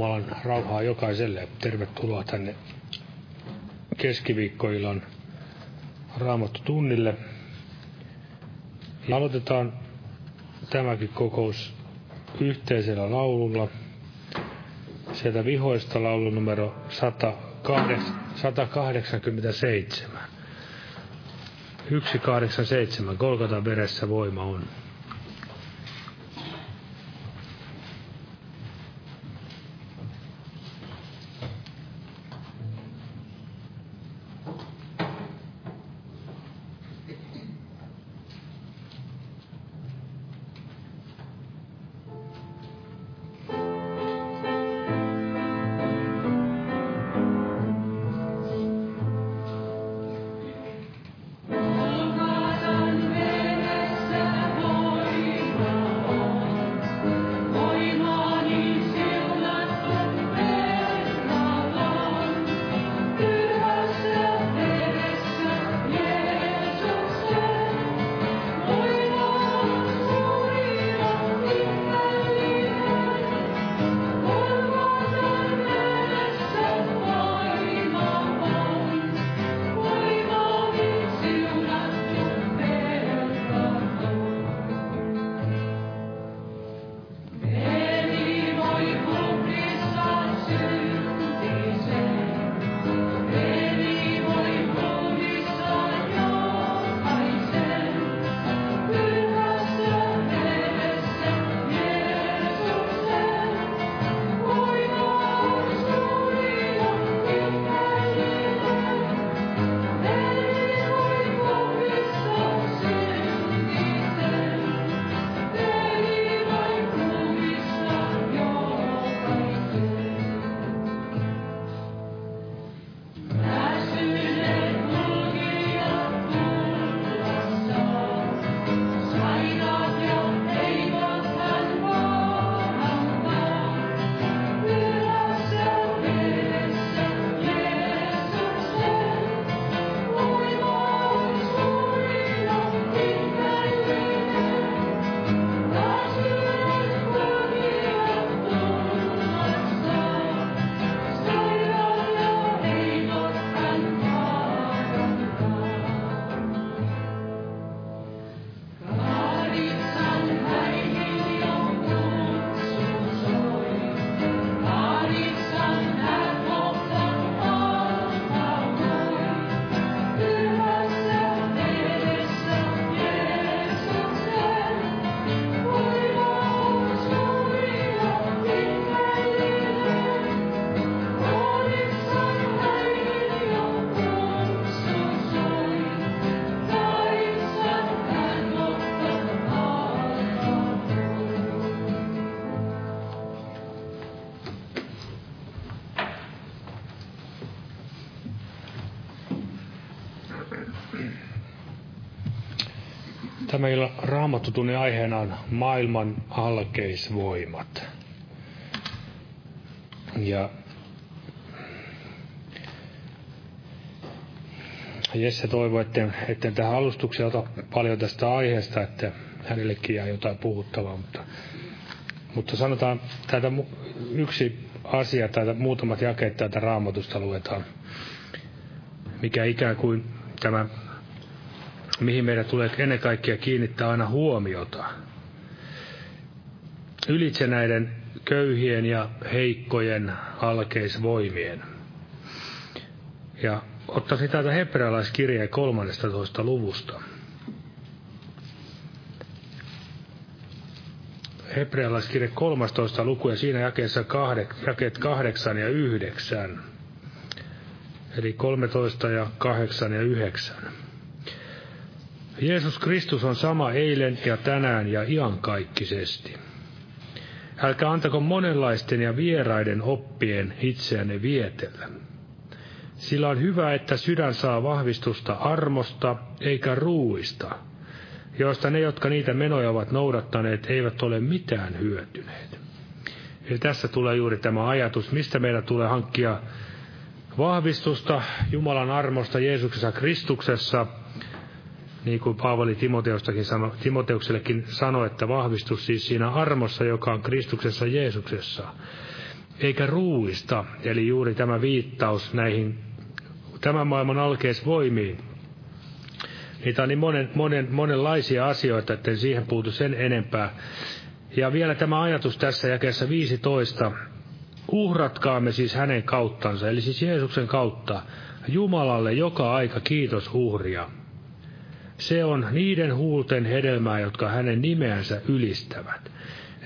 Jumalan rauhaa jokaiselle. Tervetuloa tänne keskiviikkoillan raamattu tunnille. Aloitetaan tämäkin kokous yhteisellä laululla. Sieltä vihoista laulu numero 187. 187. Kolkatan veressä voima on. Illan raamattutunnin aiheena on maailman alkeisvoimat. Ja Jesse toivoi, että etten tähän alustukseen ota paljon tästä aiheesta, että hänellekin jää jotain puhuttavaa, mutta, mutta sanotaan täältä yksi asia, täältä muutamat jakeet täältä raamatusta luetaan, mikä ikään kuin tämä mihin meidän tulee ennen kaikkea kiinnittää aina huomiota. Ylitse näiden köyhien ja heikkojen alkeisvoimien. Ja ottaisin täältä hebrealaiskirjeen 13. luvusta. Hebrealaiskirje 13 luku ja siinä jakeessa jakeet 8 ja 9. Eli 13 ja 8 ja 9. Jeesus Kristus on sama eilen ja tänään ja iankaikkisesti. Älkää antako monenlaisten ja vieraiden oppien itseänne vietellä. Sillä on hyvä, että sydän saa vahvistusta armosta eikä ruuista, joista ne, jotka niitä menoja ovat noudattaneet, eivät ole mitään hyötyneet. Eli tässä tulee juuri tämä ajatus, mistä meidän tulee hankkia vahvistusta Jumalan armosta Jeesuksessa Kristuksessa – niin kuin Paavali Timoteustakin sano, Timoteuksellekin sanoi, että vahvistus siis siinä armossa, joka on Kristuksessa Jeesuksessa. eikä ruuista, eli juuri tämä viittaus näihin tämän maailman alkeisvoimiin. Niitä on niin monen, monen, monenlaisia asioita, että siihen puutu sen enempää. Ja vielä tämä ajatus tässä jakeessa 15. Uhratkaamme siis hänen kauttansa, eli siis Jeesuksen kautta, Jumalalle joka aika kiitos uhria. Se on niiden huulten hedelmää, jotka hänen nimeänsä ylistävät.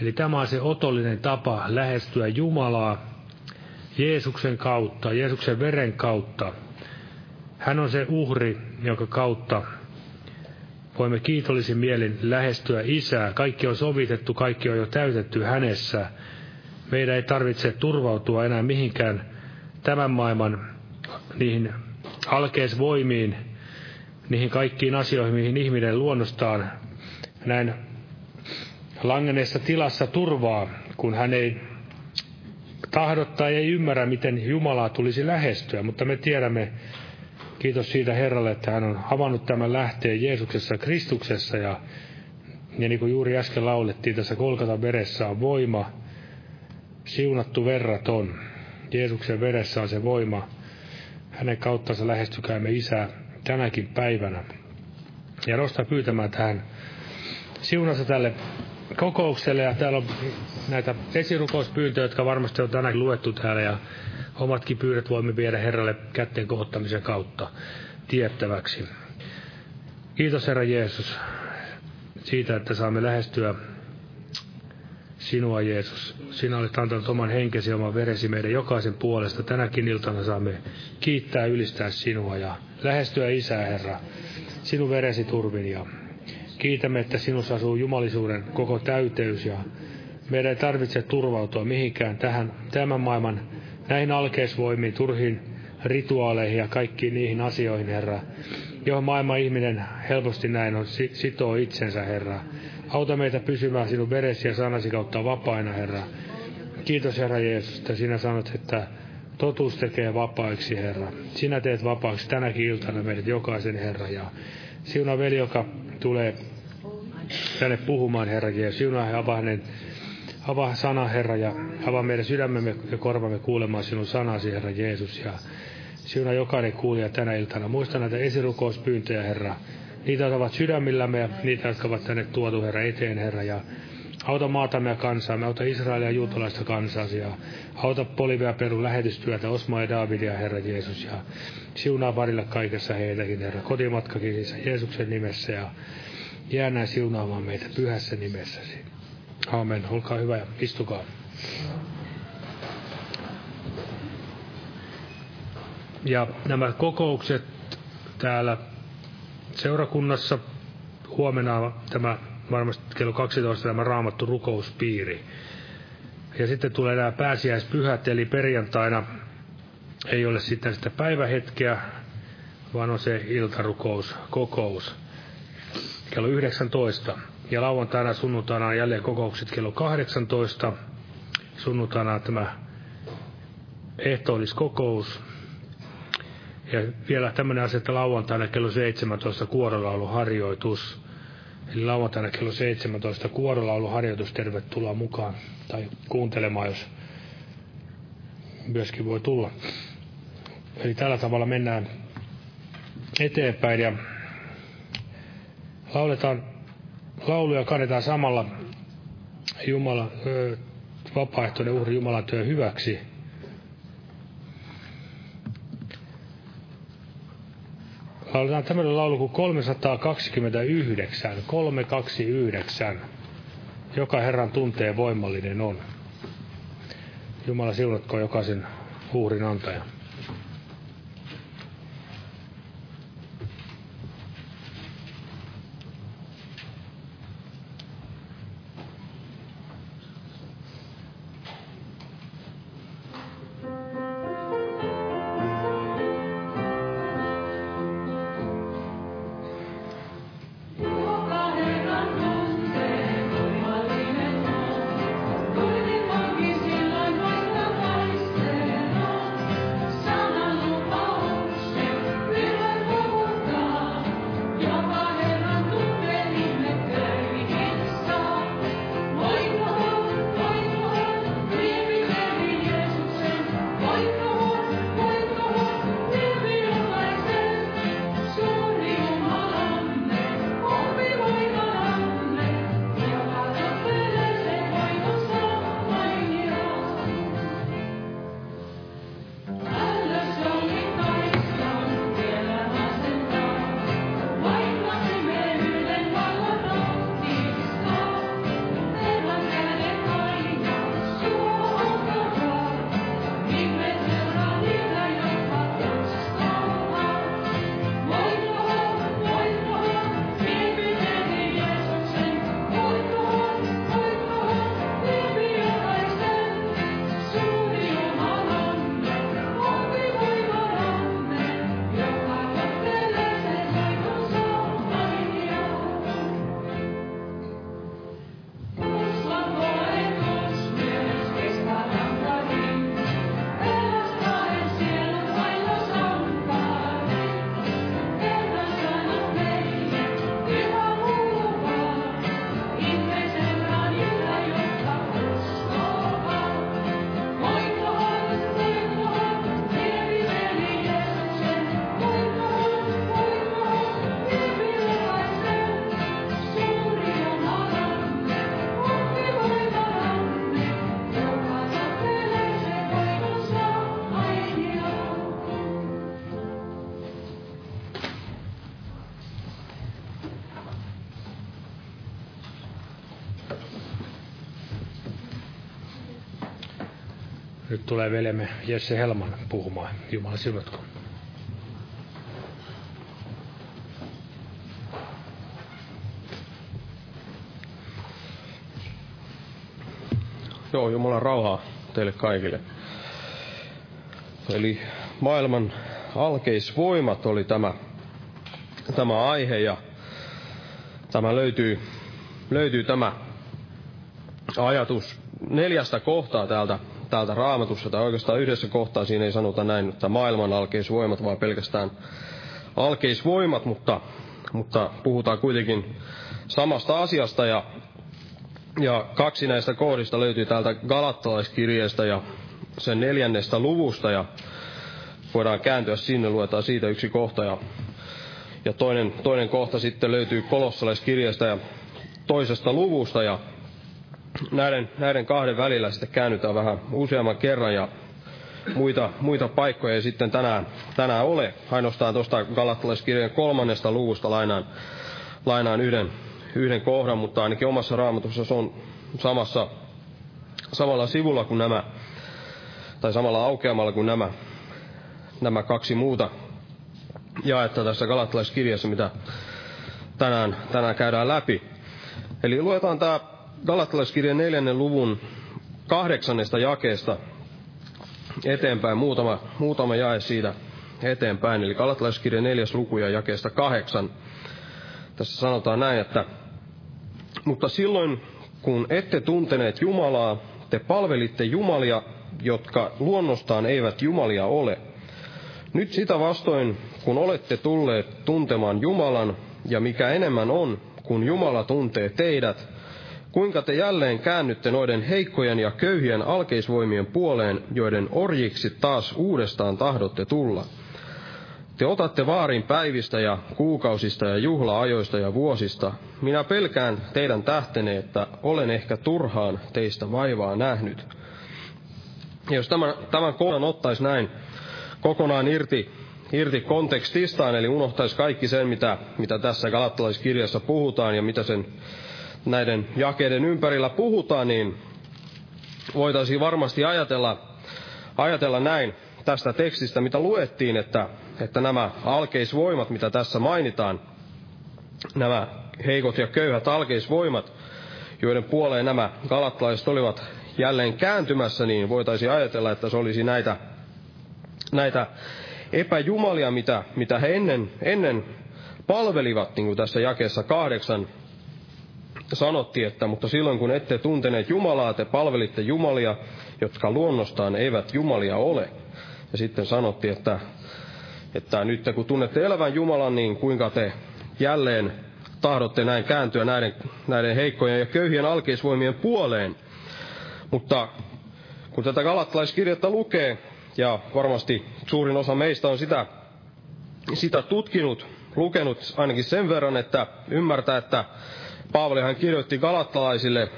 Eli tämä on se otollinen tapa lähestyä Jumalaa Jeesuksen kautta, Jeesuksen veren kautta. Hän on se uhri, jonka kautta voimme kiitollisin mielin lähestyä Isää. Kaikki on sovitettu, kaikki on jo täytetty hänessä. Meidän ei tarvitse turvautua enää mihinkään tämän maailman niihin alkeisvoimiin, niihin kaikkiin asioihin, mihin ihminen luonnostaan näin langeneessa tilassa turvaa, kun hän ei tahdottaa ja ei ymmärrä, miten Jumalaa tulisi lähestyä, mutta me tiedämme, kiitos siitä Herralle, että hän on avannut tämän lähteen Jeesuksessa Kristuksessa ja, ja niin kuin juuri äsken laulettiin, tässä Kolkatan veressä on voima, siunattu verraton. Jeesuksen veressä on se voima. Hänen kauttansa lähestykäämme Isää tänäkin päivänä. Ja nosta pyytämään tähän siunassa tälle kokoukselle ja täällä on näitä esirukouspyyntöjä, jotka varmasti on tänään luettu täällä ja omatkin pyydät voimme viedä Herralle kätten kohottamisen kautta tiettäväksi. Kiitos Herra Jeesus siitä, että saamme lähestyä sinua Jeesus. Sinä olet antanut oman henkesi ja oman veresi meidän jokaisen puolesta. Tänäkin iltana saamme kiittää ja ylistää sinua ja lähestyä Isää Herra sinun veresi turvin ja Kiitämme, että sinussa asuu jumalisuuden koko täyteys ja meidän ei tarvitse turvautua mihinkään tähän, tämän maailman näihin alkeisvoimiin, turhiin rituaaleihin ja kaikkiin niihin asioihin, Herra, johon maailman ihminen helposti näin on, sitoo itsensä, Herra. Auta meitä pysymään sinun veresi ja sanasi kautta vapaina, Herra. Kiitos, Herra Jeesus, että sinä sanot, että totuus tekee vapaiksi, Herra. Sinä teet vapaaksi tänäkin iltana meidät jokaisen, Herra. Ja siunaa veli, joka tulee tänne puhumaan, Herra Jeesus. Siunaa ja avaa hänen avaa sana, Herra, ja avaa meidän sydämemme ja korvamme kuulemaan sinun sanasi, Herra Jeesus. Ja siunaa jokainen kuulija tänä iltana. Muista näitä esirukouspyyntöjä, Herra. Niitä ovat sydämillämme ja niitä, jotka ovat tänne tuotu, Herra, eteen, Herra. Ja auta maatamme ja kansaamme, auta Israelia ja juutalaista kansaasi ja auta Polivia Perun lähetystyötä, Osma ja Davidia, Herra Jeesus. Ja siunaa varilla kaikessa heitäkin, Herra. Kotimatkakin Jeesuksen nimessä ja Jää näin siunaamaan meitä pyhässä nimessäsi. Aamen. Olkaa hyvä ja istukaa. Ja nämä kokoukset täällä seurakunnassa huomenna tämä varmasti kello 12 tämä raamattu rukouspiiri. Ja sitten tulee nämä pääsiäispyhät, eli perjantaina ei ole sitten sitä päivähetkeä, vaan on se iltarukous, kokous kello 19. Ja lauantaina sunnuntaina on jälleen kokoukset kello 18. Sunnuntaina tämä ehtoolliskokous. Ja vielä tämmöinen asia, että lauantaina kello 17 kuorolauluharjoitus. Eli lauantaina kello 17 kuorolauluharjoitus, tervetuloa mukaan tai kuuntelemaan, jos myöskin voi tulla. Eli tällä tavalla mennään eteenpäin ja lauletaan lauluja, kannetaan samalla Jumala, vapaaehtoinen uhri Jumalan työn hyväksi. Lauletaan tämmöinen laulu kuin 329, 329. Joka Herran tuntee voimallinen on. Jumala siunatko jokaisen uhrin antajan. Nyt tulee velemme Jesse Helman puhumaan. Jumala siunatko. Joo, Jumalan rauhaa teille kaikille. Eli maailman alkeisvoimat oli tämä, tämä aihe ja tämä löytyy, löytyy tämä ajatus neljästä kohtaa täältä, täältä raamatussa, tai oikeastaan yhdessä kohtaa siinä ei sanota näin, että maailman alkeisvoimat, vaan pelkästään alkeisvoimat, mutta, mutta puhutaan kuitenkin samasta asiasta ja ja kaksi näistä kohdista löytyy täältä Galattalaiskirjeestä ja sen neljännestä luvusta ja voidaan kääntyä sinne, luetaan siitä yksi kohta ja, ja toinen, toinen kohta sitten löytyy Kolossalaiskirjeestä ja toisesta luvusta ja näiden, näiden kahden välillä sitten käännytään vähän useamman kerran ja muita, muita paikkoja ei sitten tänään, tänään ole. Ainoastaan tuosta Galattalaiskirjan kolmannesta luvusta lainaan, lainaan yhden, yhden kohdan, mutta ainakin omassa raamatussa se on samassa, samalla sivulla kuin nämä, tai samalla aukeamalla kuin nämä, nämä kaksi muuta jaetta tässä galattalaiskirjassa, mitä tänään, tänään käydään läpi. Eli luetaan tämä Galattalaiskirjan neljännen luvun kahdeksannesta jakeesta eteenpäin, muutama, muutama jae siitä eteenpäin. Eli Galattalaiskirjan neljäs luku ja jakeesta kahdeksan. Tässä sanotaan näin, että mutta silloin, kun ette tunteneet Jumalaa, te palvelitte Jumalia, jotka luonnostaan eivät Jumalia ole. Nyt sitä vastoin, kun olette tulleet tuntemaan Jumalan, ja mikä enemmän on, kun Jumala tuntee teidät, kuinka te jälleen käännytte noiden heikkojen ja köyhien alkeisvoimien puoleen, joiden orjiksi taas uudestaan tahdotte tulla – te otatte vaarin päivistä ja kuukausista ja juhlaajoista ja vuosista. Minä pelkään teidän tähtene, että olen ehkä turhaan teistä vaivaa nähnyt. Ja jos tämän, tämän kohdan ottaisi näin kokonaan irti, irti kontekstistaan, eli unohtaisi kaikki sen, mitä, mitä tässä galattalaiskirjassa puhutaan ja mitä sen näiden jakeiden ympärillä puhutaan, niin voitaisiin varmasti ajatella, ajatella näin tästä tekstistä, mitä luettiin, että että nämä alkeisvoimat, mitä tässä mainitaan, nämä heikot ja köyhät alkeisvoimat, joiden puoleen nämä galattalaiset olivat jälleen kääntymässä, niin voitaisiin ajatella, että se olisi näitä, näitä epäjumalia, mitä, mitä he ennen, ennen palvelivat, niin kuin tässä jakeessa kahdeksan sanottiin, että mutta silloin kun ette tunteneet Jumalaa, te palvelitte Jumalia, jotka luonnostaan eivät Jumalia ole. Ja sitten sanottiin, että että nyt kun tunnette elävän Jumalan, niin kuinka te jälleen tahdotte näin kääntyä näiden, näiden heikkojen ja köyhien alkeisvoimien puoleen. Mutta kun tätä galattalaiskirjettä lukee, ja varmasti suurin osa meistä on sitä, sitä tutkinut, lukenut ainakin sen verran, että ymmärtää, että Paavalihan kirjoitti galattalaisille,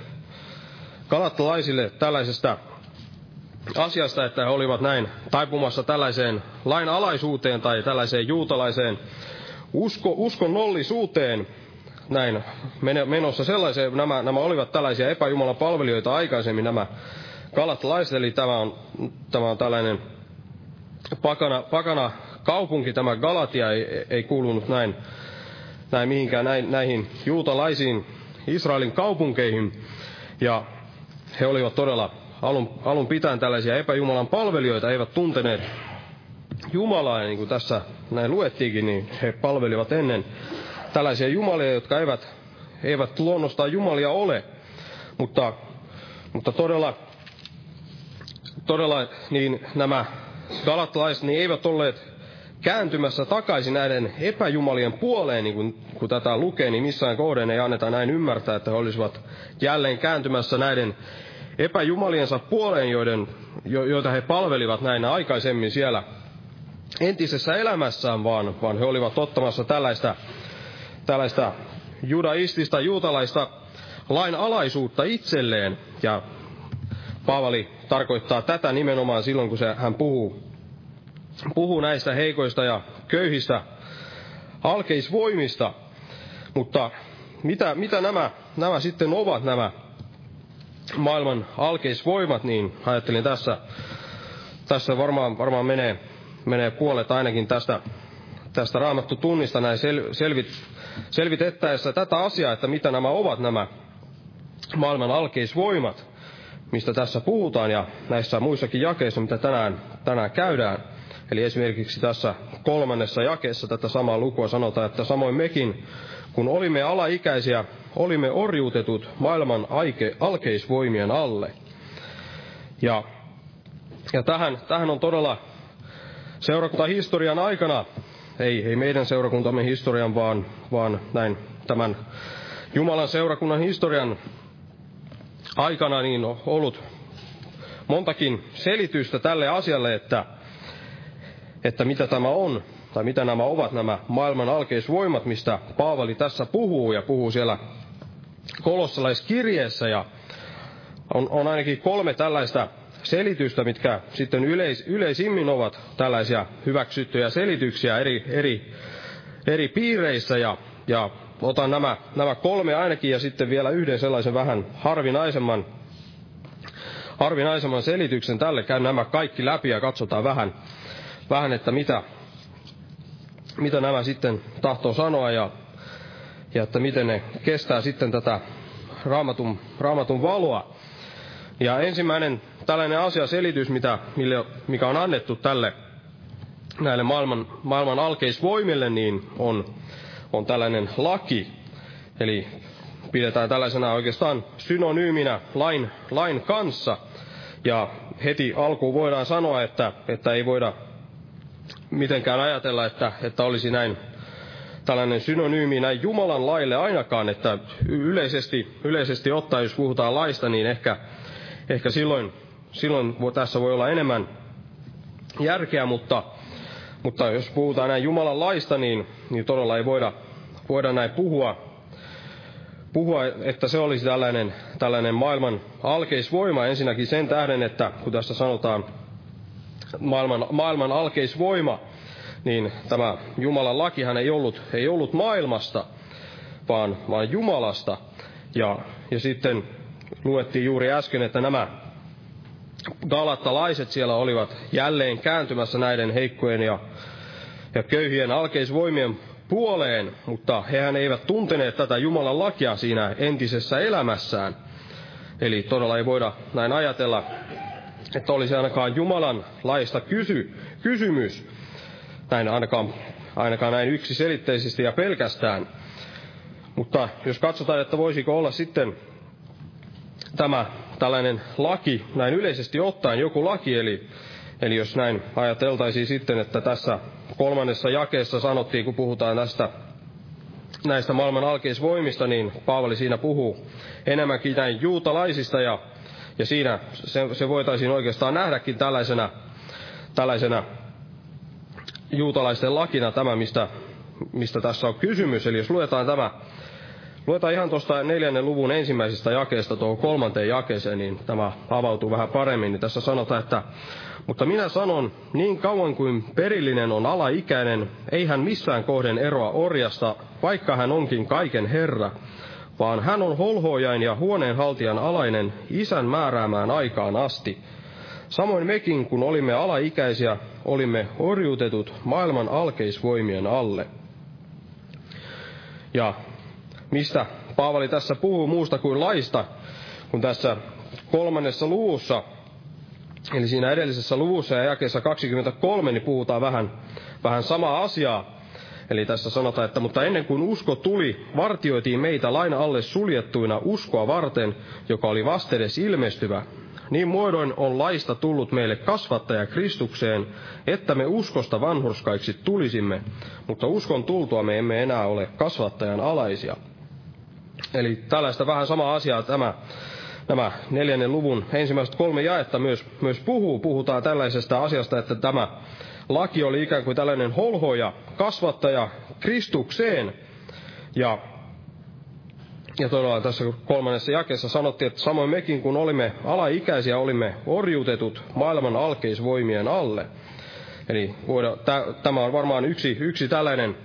galattalaisille tällaisesta asiasta, että he olivat näin taipumassa tällaiseen lainalaisuuteen tai tällaiseen juutalaiseen usko, uskonnollisuuteen, näin menossa sellaiseen, nämä, nämä olivat tällaisia epäjumalan palvelijoita aikaisemmin nämä kalattalaiset, eli tämä on, tämä on tällainen pakana, pakana kaupunki, tämä Galatia. Ei, ei kuulunut näin, näin mihinkään näin, näihin juutalaisiin Israelin kaupunkeihin, ja he olivat todella alun, alun pitäen tällaisia epäjumalan palvelijoita, eivät tunteneet Jumalaa, ja niin kuin tässä näin luettiinkin, niin he palvelivat ennen tällaisia jumalia, jotka eivät, eivät luonnostaan jumalia ole. Mutta, mutta todella, todella niin nämä galattalaiset niin eivät olleet kääntymässä takaisin näiden epäjumalien puoleen, niin kun, kun tätä lukee, niin missään kohden ei anneta näin ymmärtää, että he olisivat jälleen kääntymässä näiden epäjumaliensa puoleen, joiden, jo, joita he palvelivat näinä aikaisemmin siellä entisessä elämässään, vaan, vaan he olivat ottamassa tällaista, tällaista judaistista, juutalaista lainalaisuutta itselleen. Ja Paavali tarkoittaa tätä nimenomaan silloin, kun se, hän puhuu, puhuu näistä heikoista ja köyhistä alkeisvoimista. Mutta mitä, mitä nämä, nämä sitten ovat, nämä maailman alkeisvoimat, niin ajattelin tässä tässä varmaan, varmaan menee, menee puolet ainakin tästä, tästä raamattu tunnista näin sel, selvit, selvitettäessä tätä asiaa, että mitä nämä ovat nämä maailman alkeisvoimat, mistä tässä puhutaan ja näissä muissakin jakeissa, mitä tänään, tänään käydään. Eli esimerkiksi tässä kolmannessa jakeessa tätä samaa lukua sanotaan, että samoin mekin, kun olimme alaikäisiä, olimme orjuutetut maailman aike, alkeisvoimien alle. Ja, ja tähän, tähän on todella seurakuntahistorian aikana, ei, ei meidän seurakuntamme historian, vaan, vaan näin tämän Jumalan seurakunnan historian aikana niin on ollut montakin selitystä tälle asialle, että, että mitä tämä on, tai mitä nämä ovat nämä maailman alkeisvoimat, mistä Paavali tässä puhuu, ja puhuu siellä kolossalaiskirjeessä, ja on, on ainakin kolme tällaista selitystä, mitkä sitten yleis, yleisimmin ovat tällaisia hyväksyttyjä selityksiä eri, eri, eri piireissä, ja, ja otan nämä, nämä kolme ainakin ja sitten vielä yhden sellaisen vähän harvinaisemman, harvinaisemman selityksen tälle. Käyn nämä kaikki läpi ja katsotaan vähän, vähän että mitä, mitä nämä sitten tahtoo sanoa ja, ja että miten ne kestää sitten tätä raamatun, raamatun valoa. Ja ensimmäinen tällainen asiaselitys, mitä, mille, mikä on annettu tälle näille maailman, maailman alkeisvoimille, niin on on tällainen laki. Eli pidetään tällaisena oikeastaan synonyyminä lain, lain kanssa. Ja heti alkuun voidaan sanoa, että, että ei voida mitenkään ajatella, että, että olisi näin tällainen synonyymi näin Jumalan laille ainakaan, että yleisesti, yleisesti ottaen, jos puhutaan laista, niin ehkä, ehkä silloin, silloin tässä voi olla enemmän järkeä, mutta, mutta jos puhutaan näin Jumalan laista, niin, niin todella ei voida voida näin puhua, puhua, että se olisi tällainen, tällainen maailman alkeisvoima. Ensinnäkin sen tähden, että kun tässä sanotaan maailman, maailman alkeisvoima, niin tämä Jumalan lakihan ei ollut, ei ollut maailmasta, vaan, vaan Jumalasta. Ja, ja sitten luettiin juuri äsken, että nämä galattalaiset siellä olivat jälleen kääntymässä näiden heikkojen ja, ja köyhien alkeisvoimien puoleen, mutta hehän eivät tunteneet tätä Jumalan lakia siinä entisessä elämässään. Eli todella ei voida näin ajatella, että olisi ainakaan Jumalan laista kysy, kysymys, näin ainakaan, ainakaan näin yksiselitteisesti ja pelkästään. Mutta jos katsotaan, että voisiko olla sitten tämä tällainen laki, näin yleisesti ottaen joku laki, eli, eli jos näin ajateltaisiin sitten, että tässä kolmannessa jakeessa sanottiin, kun puhutaan näistä, näistä maailman alkeisvoimista, niin Paavali siinä puhuu enemmänkin näin juutalaisista ja, ja siinä se, se voitaisiin oikeastaan nähdäkin tällaisena, tällaisena juutalaisten lakina tämä, mistä, mistä tässä on kysymys. Eli jos luetaan tämä, luetaan ihan tuosta neljännen luvun ensimmäisestä jakeesta tuohon kolmanteen jakeeseen, niin tämä avautuu vähän paremmin. Niin tässä sanotaan, että mutta minä sanon, niin kauan kuin perillinen on alaikäinen, ei hän missään kohden eroa orjasta, vaikka hän onkin kaiken herra, vaan hän on holhojain ja huoneenhaltijan alainen isän määräämään aikaan asti. Samoin mekin, kun olimme alaikäisiä, olimme orjuutetut maailman alkeisvoimien alle. Ja mistä Paavali tässä puhuu muusta kuin laista, kun tässä kolmannessa luvussa Eli siinä edellisessä luvussa ja jakeessa 23 niin puhutaan vähän, vähän samaa asiaa. Eli tässä sanotaan, että mutta ennen kuin usko tuli, vartioitiin meitä laina alle suljettuina uskoa varten, joka oli vastedes ilmestyvä. Niin muodoin on laista tullut meille kasvattaja Kristukseen, että me uskosta vanhurskaiksi tulisimme, mutta uskon tultua me emme enää ole kasvattajan alaisia. Eli tällaista vähän samaa asiaa tämä nämä neljännen luvun ensimmäiset kolme jaetta myös, myös puhuu. Puhutaan tällaisesta asiasta, että tämä laki oli ikään kuin tällainen holhoja, kasvattaja Kristukseen. Ja, ja todella tässä kolmannessa jakeessa sanottiin, että samoin mekin kun olimme alaikäisiä, olimme orjuutetut maailman alkeisvoimien alle. Eli voida, tämä on varmaan yksi, yksi tällainen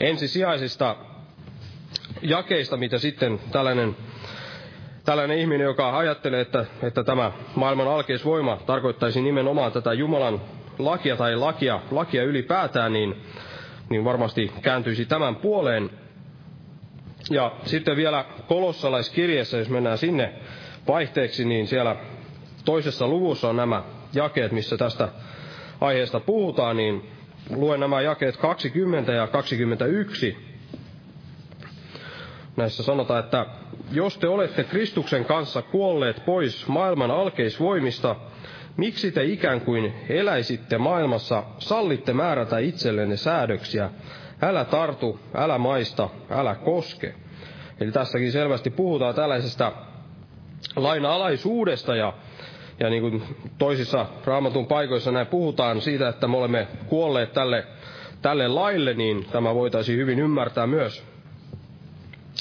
ensisijaisista jakeista, mitä sitten tällainen tällainen ihminen, joka ajattelee, että, että tämä maailman alkeisvoima tarkoittaisi nimenomaan tätä Jumalan lakia tai lakia, lakia ylipäätään, niin, niin varmasti kääntyisi tämän puoleen. Ja sitten vielä kolossalaiskirjeessä, jos mennään sinne vaihteeksi, niin siellä toisessa luvussa on nämä jakeet, missä tästä aiheesta puhutaan, niin luen nämä jakeet 20 ja 21. Näissä sanotaan, että jos te olette Kristuksen kanssa kuolleet pois maailman alkeisvoimista, miksi te ikään kuin eläisitte maailmassa, sallitte määrätä itsellenne säädöksiä, älä tartu, älä maista, älä koske. Eli tässäkin selvästi puhutaan tällaisesta lainalaisuudesta ja, ja niin kuin toisissa raamatun paikoissa näin puhutaan siitä, että me olemme kuolleet tälle, tälle laille, niin tämä voitaisiin hyvin ymmärtää myös,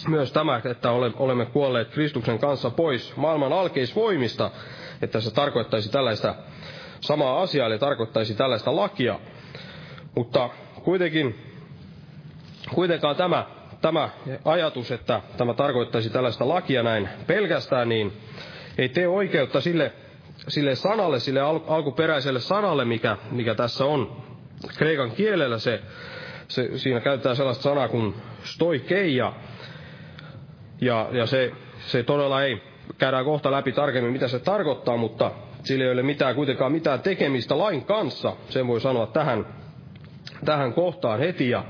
myös tämä, että olemme kuolleet Kristuksen kanssa pois maailman alkeisvoimista, että se tarkoittaisi tällaista samaa asiaa, eli tarkoittaisi tällaista lakia. Mutta kuitenkin, kuitenkaan tämä tämä ajatus, että tämä tarkoittaisi tällaista lakia näin pelkästään, niin ei tee oikeutta sille, sille sanalle, sille al- alkuperäiselle sanalle, mikä, mikä tässä on kreikan kielellä. Se, se, siinä käytetään sellaista sanaa kuin stoikeia, ja, ja se, se todella ei, käydään kohta läpi tarkemmin, mitä se tarkoittaa, mutta sillä ei ole mitään, kuitenkaan mitään tekemistä lain kanssa, sen voi sanoa tähän, tähän kohtaan heti. Ja,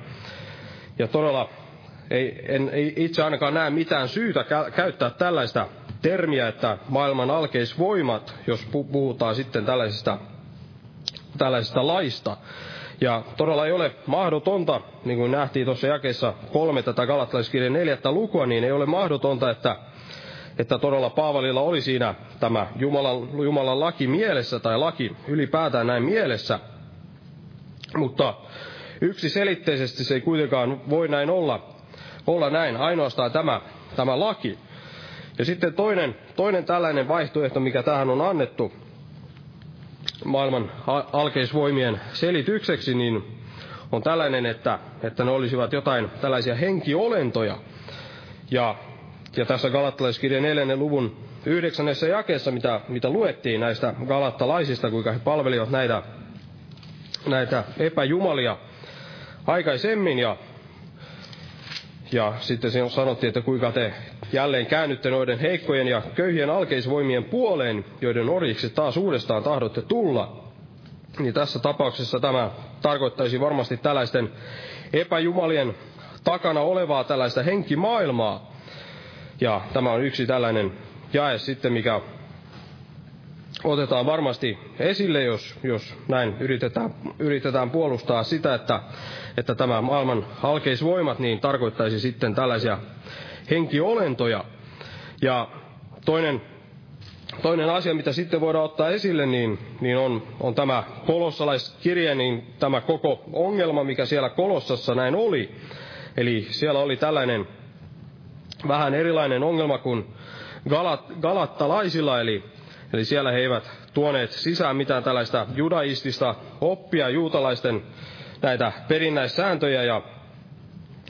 ja todella ei, en ei itse ainakaan näe mitään syytä kä- käyttää tällaista termiä, että maailman alkeisvoimat, jos puhutaan sitten tällaisesta, tällaisesta laista. Ja todella ei ole mahdotonta, niin kuin nähtiin tuossa jakeessa kolme tätä galattalaiskirjan neljättä lukua, niin ei ole mahdotonta, että, että todella Paavalilla oli siinä tämä Jumalan, Jumalan laki mielessä, tai laki ylipäätään näin mielessä. Mutta yksi selitteisesti se ei kuitenkaan voi näin olla, olla näin, ainoastaan tämä, tämä laki. Ja sitten toinen, toinen tällainen vaihtoehto, mikä tähän on annettu maailman alkeisvoimien selitykseksi, niin on tällainen, että, että ne olisivat jotain tällaisia henkiolentoja. Ja, ja tässä Galattalaiskirjan 4. luvun yhdeksännessä jakeessa, mitä, mitä luettiin näistä galattalaisista, kuinka he palvelivat näitä, näitä epäjumalia aikaisemmin, ja ja sitten se sanottiin, että kuinka te jälleen käännytte noiden heikkojen ja köyhien alkeisvoimien puoleen, joiden orjiksi taas uudestaan tahdotte tulla. Niin tässä tapauksessa tämä tarkoittaisi varmasti tällaisten epäjumalien takana olevaa tällaista henkimaailmaa. Ja tämä on yksi tällainen jae sitten, mikä otetaan varmasti esille, jos, jos näin yritetään, yritetään puolustaa sitä, että, että tämä maailman halkeisvoimat niin tarkoittaisi sitten tällaisia henkiolentoja. Ja toinen, toinen asia, mitä sitten voidaan ottaa esille, niin, niin on, on tämä kolossalaiskirje, niin tämä koko ongelma, mikä siellä kolossassa näin oli. Eli siellä oli tällainen vähän erilainen ongelma kuin galat, galattalaisilla, eli Eli siellä he eivät tuoneet sisään mitään tällaista judaistista oppia, juutalaisten näitä perinnäissääntöjä ja,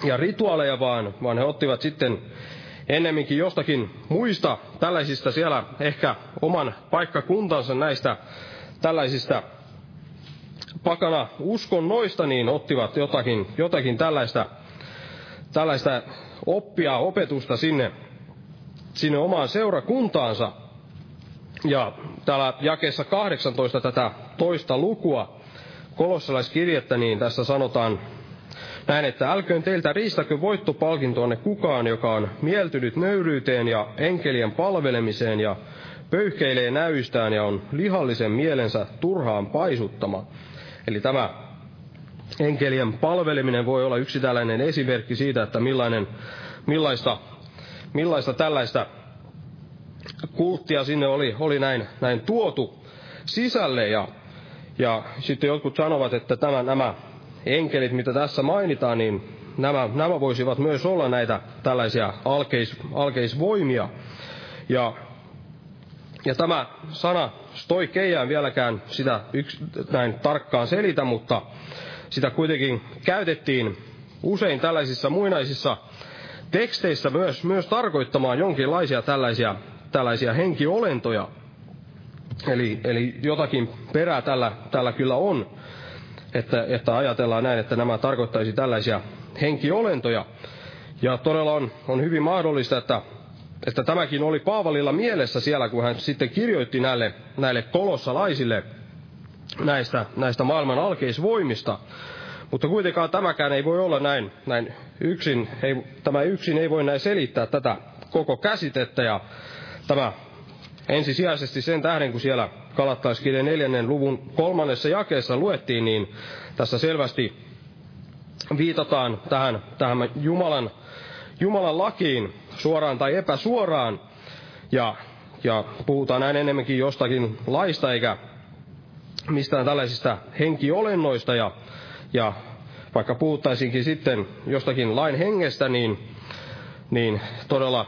ja rituaaleja, vaan, vaan he ottivat sitten ennemminkin jostakin muista tällaisista siellä ehkä oman paikkakuntansa näistä tällaisista pakana uskonnoista, niin ottivat jotakin, jotakin tällaista, tällaista oppia, opetusta sinne, sinne omaan seurakuntaansa. Ja täällä jakeessa 18 tätä toista lukua kolossalaiskirjettä, niin tässä sanotaan näin, että älköön teiltä riistäkö voittopalkintoanne kukaan, joka on mieltynyt nöyryyteen ja enkelien palvelemiseen ja pöyhkeilee näystään ja on lihallisen mielensä turhaan paisuttama. Eli tämä enkelien palveleminen voi olla yksi tällainen esimerkki siitä, että millainen, millaista, millaista tällaista kulttia sinne oli, oli näin, näin tuotu sisälle. Ja, ja sitten jotkut sanovat, että tämä, nämä enkelit, mitä tässä mainitaan, niin nämä, nämä voisivat myös olla näitä tällaisia alkeis, alkeisvoimia. Ja, ja tämä sana stoikeia en vieläkään sitä yks, näin tarkkaan selitä, mutta sitä kuitenkin käytettiin usein tällaisissa muinaisissa teksteissä myös, myös tarkoittamaan jonkinlaisia tällaisia tällaisia henkiolentoja. Eli, eli jotakin perää tällä, tällä kyllä on, että, että ajatellaan näin, että nämä tarkoittaisi tällaisia henkiolentoja. Ja todella on, on hyvin mahdollista, että, että tämäkin oli Paavalilla mielessä siellä, kun hän sitten kirjoitti näille, näille kolossalaisille näistä, näistä maailman alkeisvoimista. Mutta kuitenkaan tämäkään ei voi olla näin, näin yksin, ei, tämä yksin ei voi näin selittää tätä koko käsitettä ja tämä ensisijaisesti sen tähden, kun siellä Kalattaiskirjan neljännen luvun kolmannessa jakeessa luettiin, niin tässä selvästi viitataan tähän, tähän Jumalan, Jumalan lakiin suoraan tai epäsuoraan, ja, ja puhutaan näin enemmänkin jostakin laista eikä mistään tällaisista henkiolennoista, ja, ja vaikka puhuttaisinkin sitten jostakin lain hengestä, niin, niin todella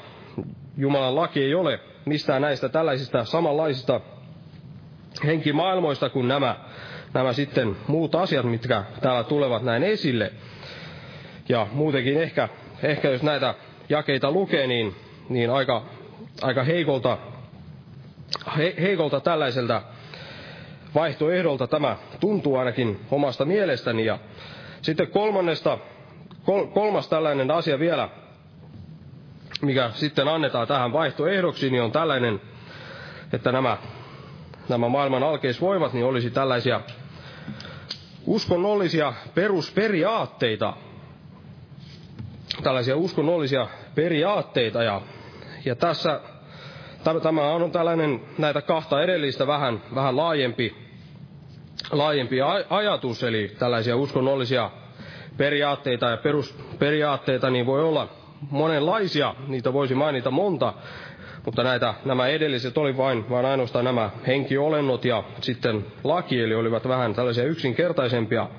Jumalan laki ei ole mistään näistä tällaisista samanlaisista henkimaailmoista kuin nämä, nämä sitten muut asiat, mitkä täällä tulevat näin esille. Ja muutenkin ehkä, ehkä jos näitä jakeita lukee, niin, niin aika, aika heikolta, he, heikolta tällaiselta vaihtoehdolta. Tämä tuntuu ainakin omasta mielestäni. Ja sitten kolmannesta, kol, kolmas tällainen asia vielä, mikä sitten annetaan tähän vaihtoehdoksi, niin on tällainen, että nämä, nämä maailman alkeisvoimat niin olisi tällaisia uskonnollisia perusperiaatteita, tällaisia uskonnollisia periaatteita, ja, ja tässä tämä on tällainen näitä kahta edellistä vähän, vähän laajempi, laajempi ajatus, eli tällaisia uskonnollisia periaatteita ja perusperiaatteita, niin voi olla monenlaisia, niitä voisi mainita monta, mutta näitä, nämä edelliset oli vain, vain ainoastaan nämä henkiolennot ja sitten laki, eli olivat vähän tällaisia yksinkertaisempia.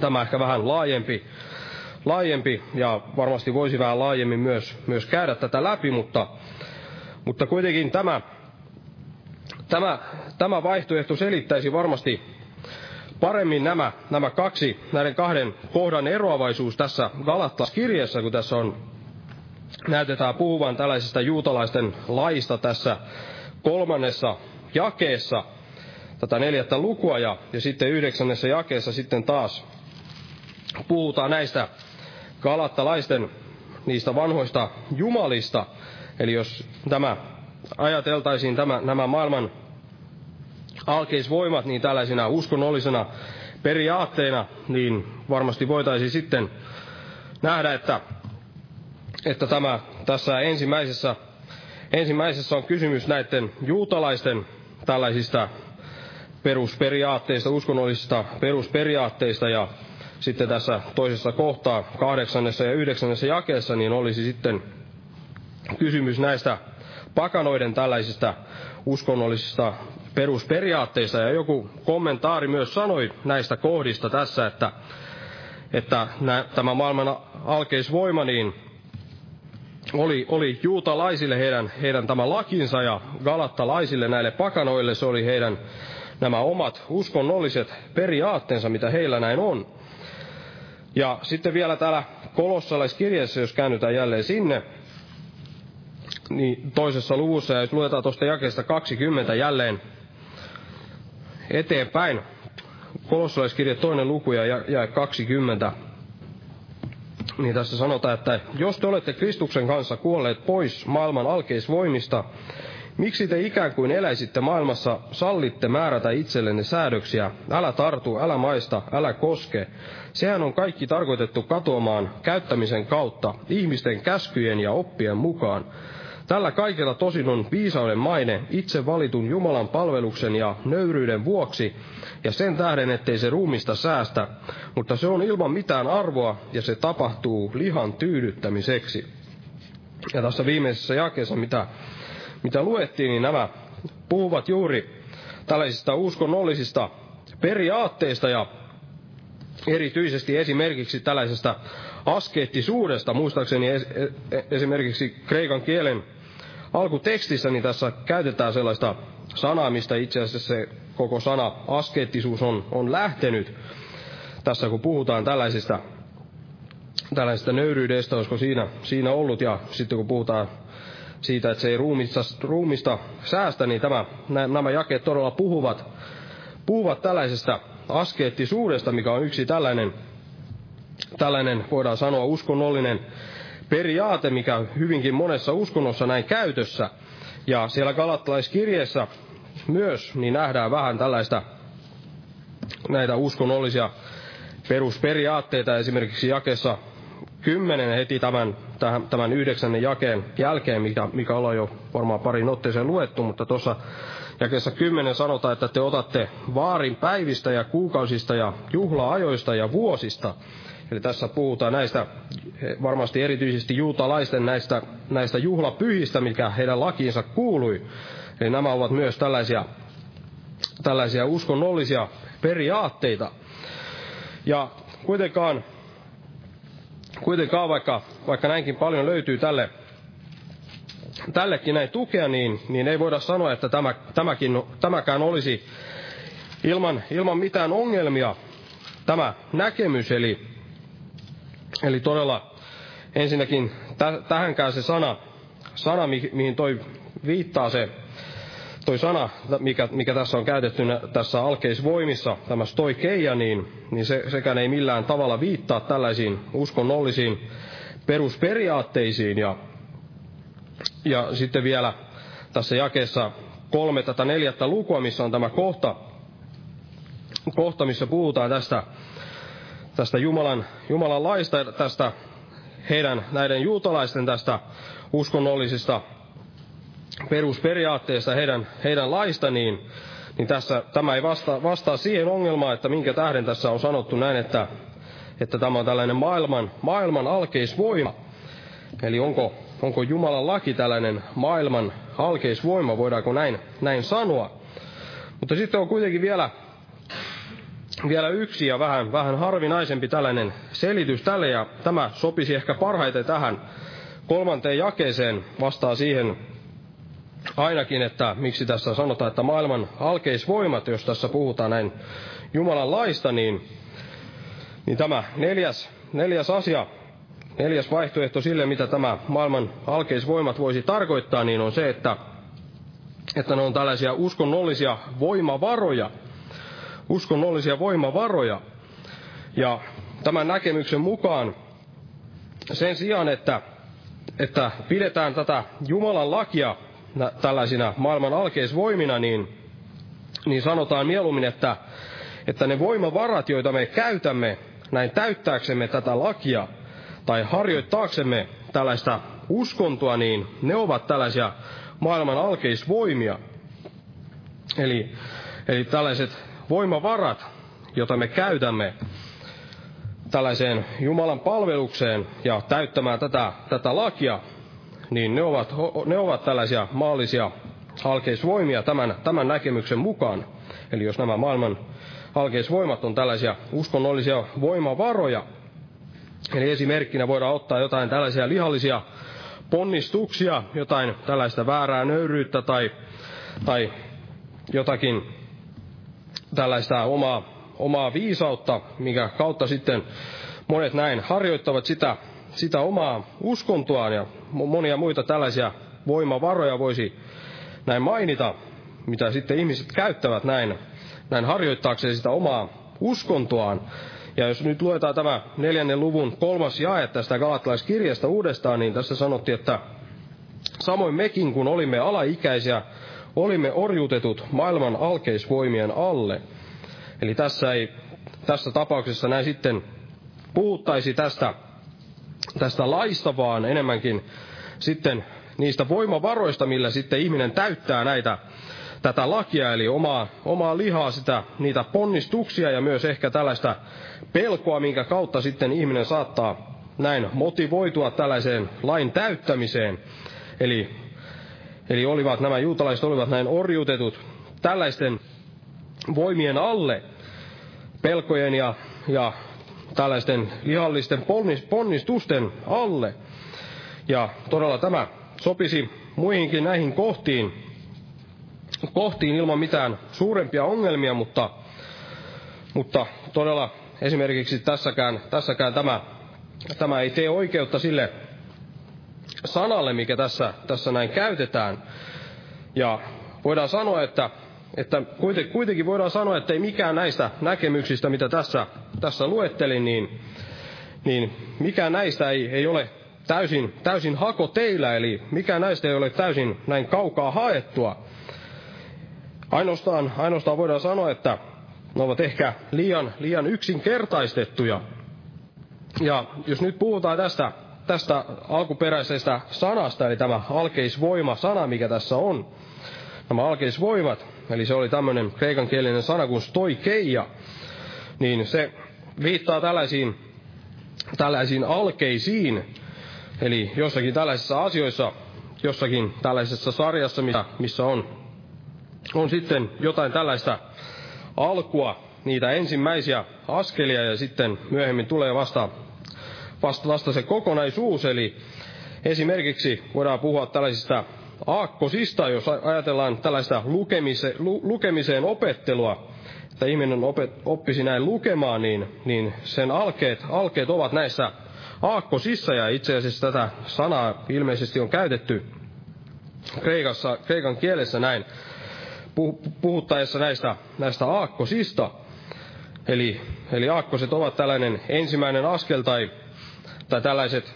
Tämä ehkä vähän laajempi, laajempi ja varmasti voisi vähän laajemmin myös, myös käydä tätä läpi, mutta, mutta kuitenkin tämä, tämä, tämä vaihtoehto selittäisi varmasti paremmin nämä, nämä kaksi, näiden kahden kohdan eroavaisuus tässä Galattas-kirjassa, kun tässä on, näytetään puhuvan tällaisesta juutalaisten laista tässä kolmannessa jakeessa, tätä neljättä lukua, ja, ja sitten yhdeksännessä jakeessa sitten taas puhutaan näistä galattalaisten niistä vanhoista jumalista. Eli jos tämä ajateltaisiin tämä, nämä maailman alkeisvoimat niin tällaisina uskonnollisena periaatteina, niin varmasti voitaisiin sitten nähdä, että, että tämä tässä ensimmäisessä, ensimmäisessä on kysymys näiden juutalaisten tällaisista perusperiaatteista, uskonnollisista perusperiaatteista ja sitten tässä toisessa kohtaa, kahdeksannessa ja yhdeksännessä jakeessa, niin olisi sitten kysymys näistä pakanoiden tällaisista uskonnollisista perusperiaatteista. Ja joku kommentaari myös sanoi näistä kohdista tässä, että, että nä, tämä maailman alkeisvoima niin oli, oli juutalaisille heidän, heidän tämä lakinsa ja galattalaisille näille pakanoille se oli heidän nämä omat uskonnolliset periaatteensa, mitä heillä näin on. Ja sitten vielä täällä kolossalaiskirjassa, jos käännytään jälleen sinne, niin toisessa luvussa, ja jos luetaan tuosta jakeesta 20 jälleen eteenpäin, kolossalaiskirja toinen luku ja jae 20, niin tässä sanotaan, että jos te olette Kristuksen kanssa kuolleet pois maailman alkeisvoimista, miksi te ikään kuin eläisitte maailmassa, sallitte määrätä itsellenne säädöksiä, älä tartu, älä maista, älä koske. Sehän on kaikki tarkoitettu katoamaan käyttämisen kautta, ihmisten käskyjen ja oppien mukaan. Tällä kaikella tosin on viisauden maine itse valitun Jumalan palveluksen ja nöyryyden vuoksi, ja sen tähden, ettei se ruumista säästä, mutta se on ilman mitään arvoa, ja se tapahtuu lihan tyydyttämiseksi. Ja tässä viimeisessä jakeessa, mitä, mitä luettiin, niin nämä puhuvat juuri tällaisista uskonnollisista periaatteista ja erityisesti esimerkiksi tällaisesta askeettisuudesta. Muistaakseni esimerkiksi kreikan kielen alkutekstissä niin tässä käytetään sellaista sanaa, mistä itse asiassa se koko sana askeettisuus on, on lähtenyt. Tässä kun puhutaan tällaisista, tällaisista nöyryydestä, olisiko siinä, siinä ollut, ja sitten kun puhutaan siitä, että se ei ruumista, ruumista säästä, niin tämä, nämä jakeet todella puhuvat, puhuvat tällaisesta askeettisuudesta, mikä on yksi tällainen, tällainen, voidaan sanoa, uskonnollinen periaate, mikä hyvinkin monessa uskonnossa näin käytössä. Ja siellä galattalaiskirjeessä myös niin nähdään vähän tällaista näitä uskonnollisia perusperiaatteita esimerkiksi jakessa kymmenen heti tämän, tämän yhdeksännen jakeen jälkeen, mikä, mikä ollaan jo varmaan pari otteeseen luettu, mutta tuossa jakeessa kymmenen sanotaan, että te otatte vaarin päivistä ja kuukausista ja juhlaajoista ja vuosista. Eli tässä puhutaan näistä, varmasti erityisesti juutalaisten näistä, näistä juhlapyhistä, mikä heidän lakiinsa kuului. Eli nämä ovat myös tällaisia, tällaisia uskonnollisia periaatteita. Ja kuitenkaan, kuitenkaan vaikka, vaikka näinkin paljon löytyy tälle, tällekin näin tukea, niin, niin ei voida sanoa, että tämä, tämäkin, tämäkään olisi ilman, ilman mitään ongelmia tämä näkemys. Eli, eli todella ensinnäkin tähänkään se sana, sana mihin toi viittaa se toi sana, mikä, mikä tässä on käytetty tässä alkeisvoimissa, tämä stoikeia, niin, niin se, sekään ei millään tavalla viittaa tällaisiin uskonnollisiin perusperiaatteisiin. Ja, ja sitten vielä tässä jakeessa kolme tätä neljättä lukua, missä on tämä kohta, kohta missä puhutaan tästä, tästä Jumalan, Jumalan laista, tästä heidän näiden juutalaisten tästä uskonnollisista perusperiaatteesta heidän, heidän laista, niin, niin tässä, tämä ei vastaa, vastaa siihen ongelmaan, että minkä tähden tässä on sanottu näin, että, että tämä on tällainen maailman, maailman alkeisvoima. Eli onko, onko Jumalan laki tällainen maailman alkeisvoima, voidaanko näin, näin sanoa. Mutta sitten on kuitenkin vielä, vielä yksi ja vähän, vähän harvinaisempi tällainen selitys tälle, ja tämä sopisi ehkä parhaiten tähän kolmanteen jakeeseen, vastaa siihen ainakin, että miksi tässä sanotaan, että maailman alkeisvoimat, jos tässä puhutaan näin Jumalan laista, niin, niin tämä neljäs, neljäs asia, neljäs vaihtoehto sille, mitä tämä maailman alkeisvoimat voisi tarkoittaa, niin on se, että, että ne on tällaisia uskonnollisia voimavaroja. Uskonnollisia voimavaroja. Ja tämän näkemyksen mukaan sen sijaan, että, että pidetään tätä Jumalan lakia tällaisina maailman alkeisvoimina, niin, niin sanotaan mieluummin, että, että ne voimavarat, joita me käytämme näin täyttääksemme tätä lakia tai harjoittaaksemme tällaista uskontoa, niin ne ovat tällaisia maailman alkeisvoimia. Eli, eli tällaiset voimavarat, joita me käytämme tällaiseen Jumalan palvelukseen ja täyttämään tätä, tätä lakia, niin ne ovat, ne ovat tällaisia maallisia alkeisvoimia tämän, tämän näkemyksen mukaan. Eli jos nämä maailman alkeisvoimat on tällaisia uskonnollisia voimavaroja, eli esimerkkinä voidaan ottaa jotain tällaisia lihallisia ponnistuksia, jotain tällaista väärää nöyryyttä tai, tai jotakin tällaista omaa, omaa viisautta, mikä kautta sitten monet näin harjoittavat sitä sitä omaa uskontoaan ja monia muita tällaisia voimavaroja voisi näin mainita, mitä sitten ihmiset käyttävät näin, näin harjoittaakseen sitä omaa uskontoaan. Ja jos nyt luetaan tämä neljännen luvun kolmas jae tästä galattalaiskirjasta uudestaan, niin tässä sanottiin, että samoin mekin, kun olimme alaikäisiä, olimme orjutetut maailman alkeisvoimien alle. Eli tässä ei tässä tapauksessa näin sitten puhuttaisi tästä tästä laista, vaan enemmänkin sitten niistä voimavaroista, millä sitten ihminen täyttää näitä, tätä lakia, eli omaa, omaa lihaa, sitä, niitä ponnistuksia ja myös ehkä tällaista pelkoa, minkä kautta sitten ihminen saattaa näin motivoitua tällaiseen lain täyttämiseen. Eli, eli olivat, nämä juutalaiset olivat näin orjutetut tällaisten voimien alle, pelkojen ja, ja tällaisten lihallisten ponnistusten alle. Ja todella tämä sopisi muihinkin näihin kohtiin, kohtiin ilman mitään suurempia ongelmia, mutta, mutta todella esimerkiksi tässäkään, tässäkään tämä, tämä ei tee oikeutta sille, sanalle, mikä tässä, tässä näin käytetään. Ja voidaan sanoa, että, että kuitenkin voidaan sanoa, että ei mikään näistä näkemyksistä, mitä tässä, tässä luettelin, niin, niin mikään näistä ei, ei ole täysin, täysin hako teillä, eli mikään näistä ei ole täysin näin kaukaa haettua. Ainoastaan, ainoastaan voidaan sanoa, että ne ovat ehkä liian, liian yksinkertaistettuja. Ja jos nyt puhutaan tästä, tästä alkuperäisestä sanasta, eli tämä alkeisvoima-sana, mikä tässä on, nämä alkeisvoimat, eli se oli tämmöinen kreikankielinen sana kuin stoikeia, niin se viittaa tällaisiin, tällaisiin alkeisiin, eli jossakin tällaisissa asioissa, jossakin tällaisessa sarjassa, missä on, on sitten jotain tällaista alkua, niitä ensimmäisiä askelia ja sitten myöhemmin tulee vasta, vasta, vasta se kokonaisuus. Eli esimerkiksi voidaan puhua tällaisista aakkosista, jos ajatellaan tällaista lukemise, lu, lukemiseen opettelua, että ihminen opet, oppisi näin lukemaan, niin, niin sen alkeet, alkeet ovat näissä aakkosissa, ja itse asiassa tätä sanaa ilmeisesti on käytetty Kreikassa, kreikan kielessä näin puhuttaessa näistä, näistä aakkosista. Eli, eli aakkoset ovat tällainen ensimmäinen askel tai, tai tällaiset,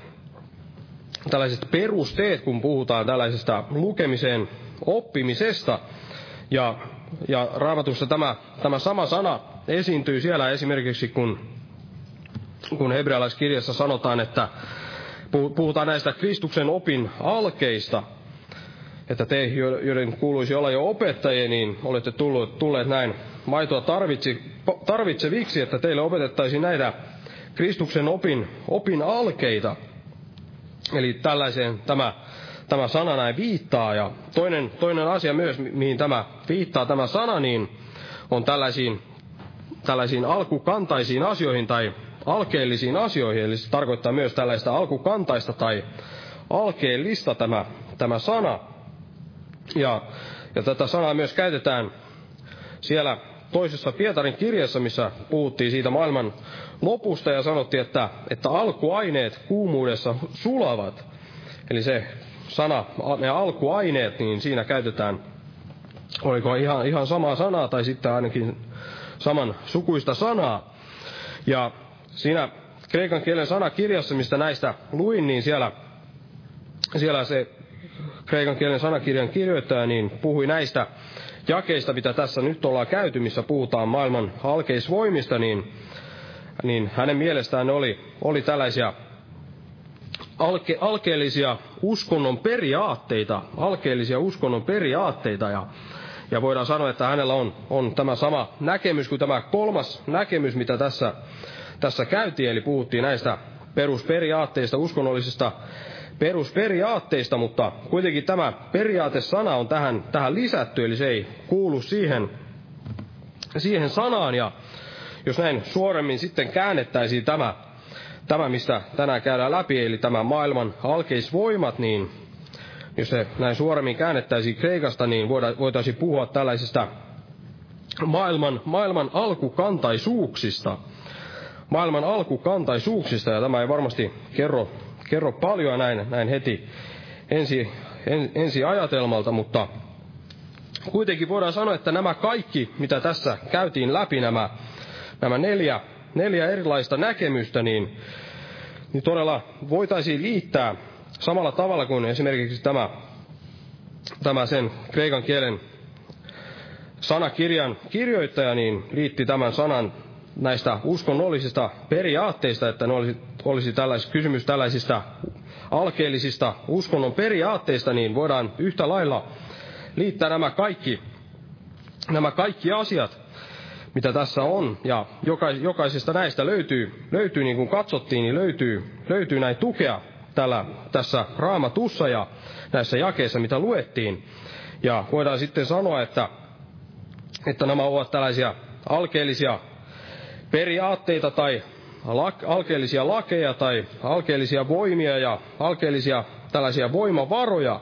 tällaiset perusteet, kun puhutaan tällaisesta lukemiseen oppimisesta. Ja, ja raamatussa tämä, tämä sama sana esiintyy siellä esimerkiksi, kun, kun hebrealaiskirjassa sanotaan, että puhutaan näistä Kristuksen opin alkeista – että te, joiden kuuluisi olla jo opettajia, niin olette tulleet, tulleet näin maitoa tarvitsi, tarvitseviksi, että teille opetettaisiin näitä Kristuksen opin, opin alkeita. Eli tällaiseen tämä, tämä sana näin viittaa. Ja toinen, toinen asia myös, mihin tämä viittaa tämä sana, niin on tällaisiin, tällaisiin alkukantaisiin asioihin tai alkeellisiin asioihin. Eli se tarkoittaa myös tällaista alkukantaista tai alkeellista tämä, tämä sana. Ja, ja tätä sanaa myös käytetään siellä toisessa Pietarin kirjassa, missä puhuttiin siitä maailman lopusta ja sanottiin, että, että alkuaineet kuumuudessa sulavat. Eli se sana, ne alkuaineet, niin siinä käytetään, oliko ihan, ihan samaa sanaa tai sitten ainakin saman sukuista sanaa. Ja siinä kreikan kielen sanakirjassa, mistä näistä luin, niin siellä, siellä se kreikan kielen sanakirjan kirjoittaja, niin puhui näistä jakeista, mitä tässä nyt ollaan käyty, missä puhutaan maailman alkeisvoimista, niin, niin hänen mielestään oli, oli tällaisia alke, alkeellisia uskonnon periaatteita, alkeellisia uskonnon periaatteita, ja, ja voidaan sanoa, että hänellä on, on tämä sama näkemys kuin tämä kolmas näkemys, mitä tässä, tässä käytiin, eli puhuttiin näistä perusperiaatteista, uskonnollisista perusperiaatteista, mutta kuitenkin tämä periaatesana on tähän, tähän lisätty, eli se ei kuulu siihen, siihen sanaan. Ja jos näin suoremmin sitten käännettäisiin tämä, tämä, mistä tänään käydään läpi, eli tämä maailman alkeisvoimat, niin jos se näin suoremmin käännettäisiin Kreikasta, niin voitaisiin puhua tällaisista maailman, maailman alkukantaisuuksista. Maailman alkukantaisuuksista, ja tämä ei varmasti kerro kerro paljon näin, näin heti ensi, en, ensi ajatelmalta, mutta kuitenkin voidaan sanoa, että nämä kaikki, mitä tässä käytiin läpi, nämä, nämä neljä, neljä erilaista näkemystä, niin, niin todella voitaisiin liittää samalla tavalla kuin esimerkiksi tämä, tämä sen kreikan kielen sanakirjan kirjoittaja niin liitti tämän sanan näistä uskonnollisista periaatteista, että ne olisi, olisi tällais, kysymys tällaisista alkeellisista uskonnon periaatteista, niin voidaan yhtä lailla liittää nämä kaikki, nämä kaikki asiat, mitä tässä on. Ja jokaisesta näistä löytyy, löytyy niin kuin katsottiin, niin löytyy, löytyy näin tukea tällä, tässä raamatussa ja näissä jakeissa, mitä luettiin. Ja voidaan sitten sanoa, että, että nämä ovat tällaisia alkeellisia periaatteita tai alkeellisia lakeja tai alkeellisia voimia ja alkeellisia tällaisia voimavaroja.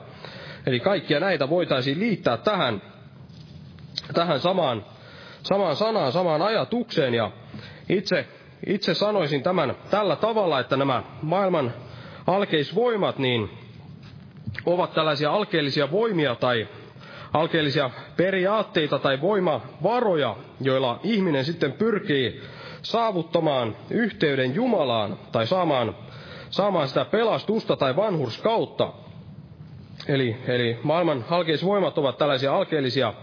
Eli kaikkia näitä voitaisiin liittää tähän, tähän samaan, samaan sanaan, samaan ajatukseen. Ja itse, itse sanoisin tämän tällä tavalla, että nämä maailman alkeisvoimat, niin ovat tällaisia alkeellisia voimia tai alkeellisia periaatteita tai voimavaroja, joilla ihminen sitten pyrkii saavuttamaan yhteyden Jumalaan tai saamaan, saamaan sitä pelastusta tai vanhurskautta. Eli, eli maailman alkeisvoimat ovat tällaisia alkeellisia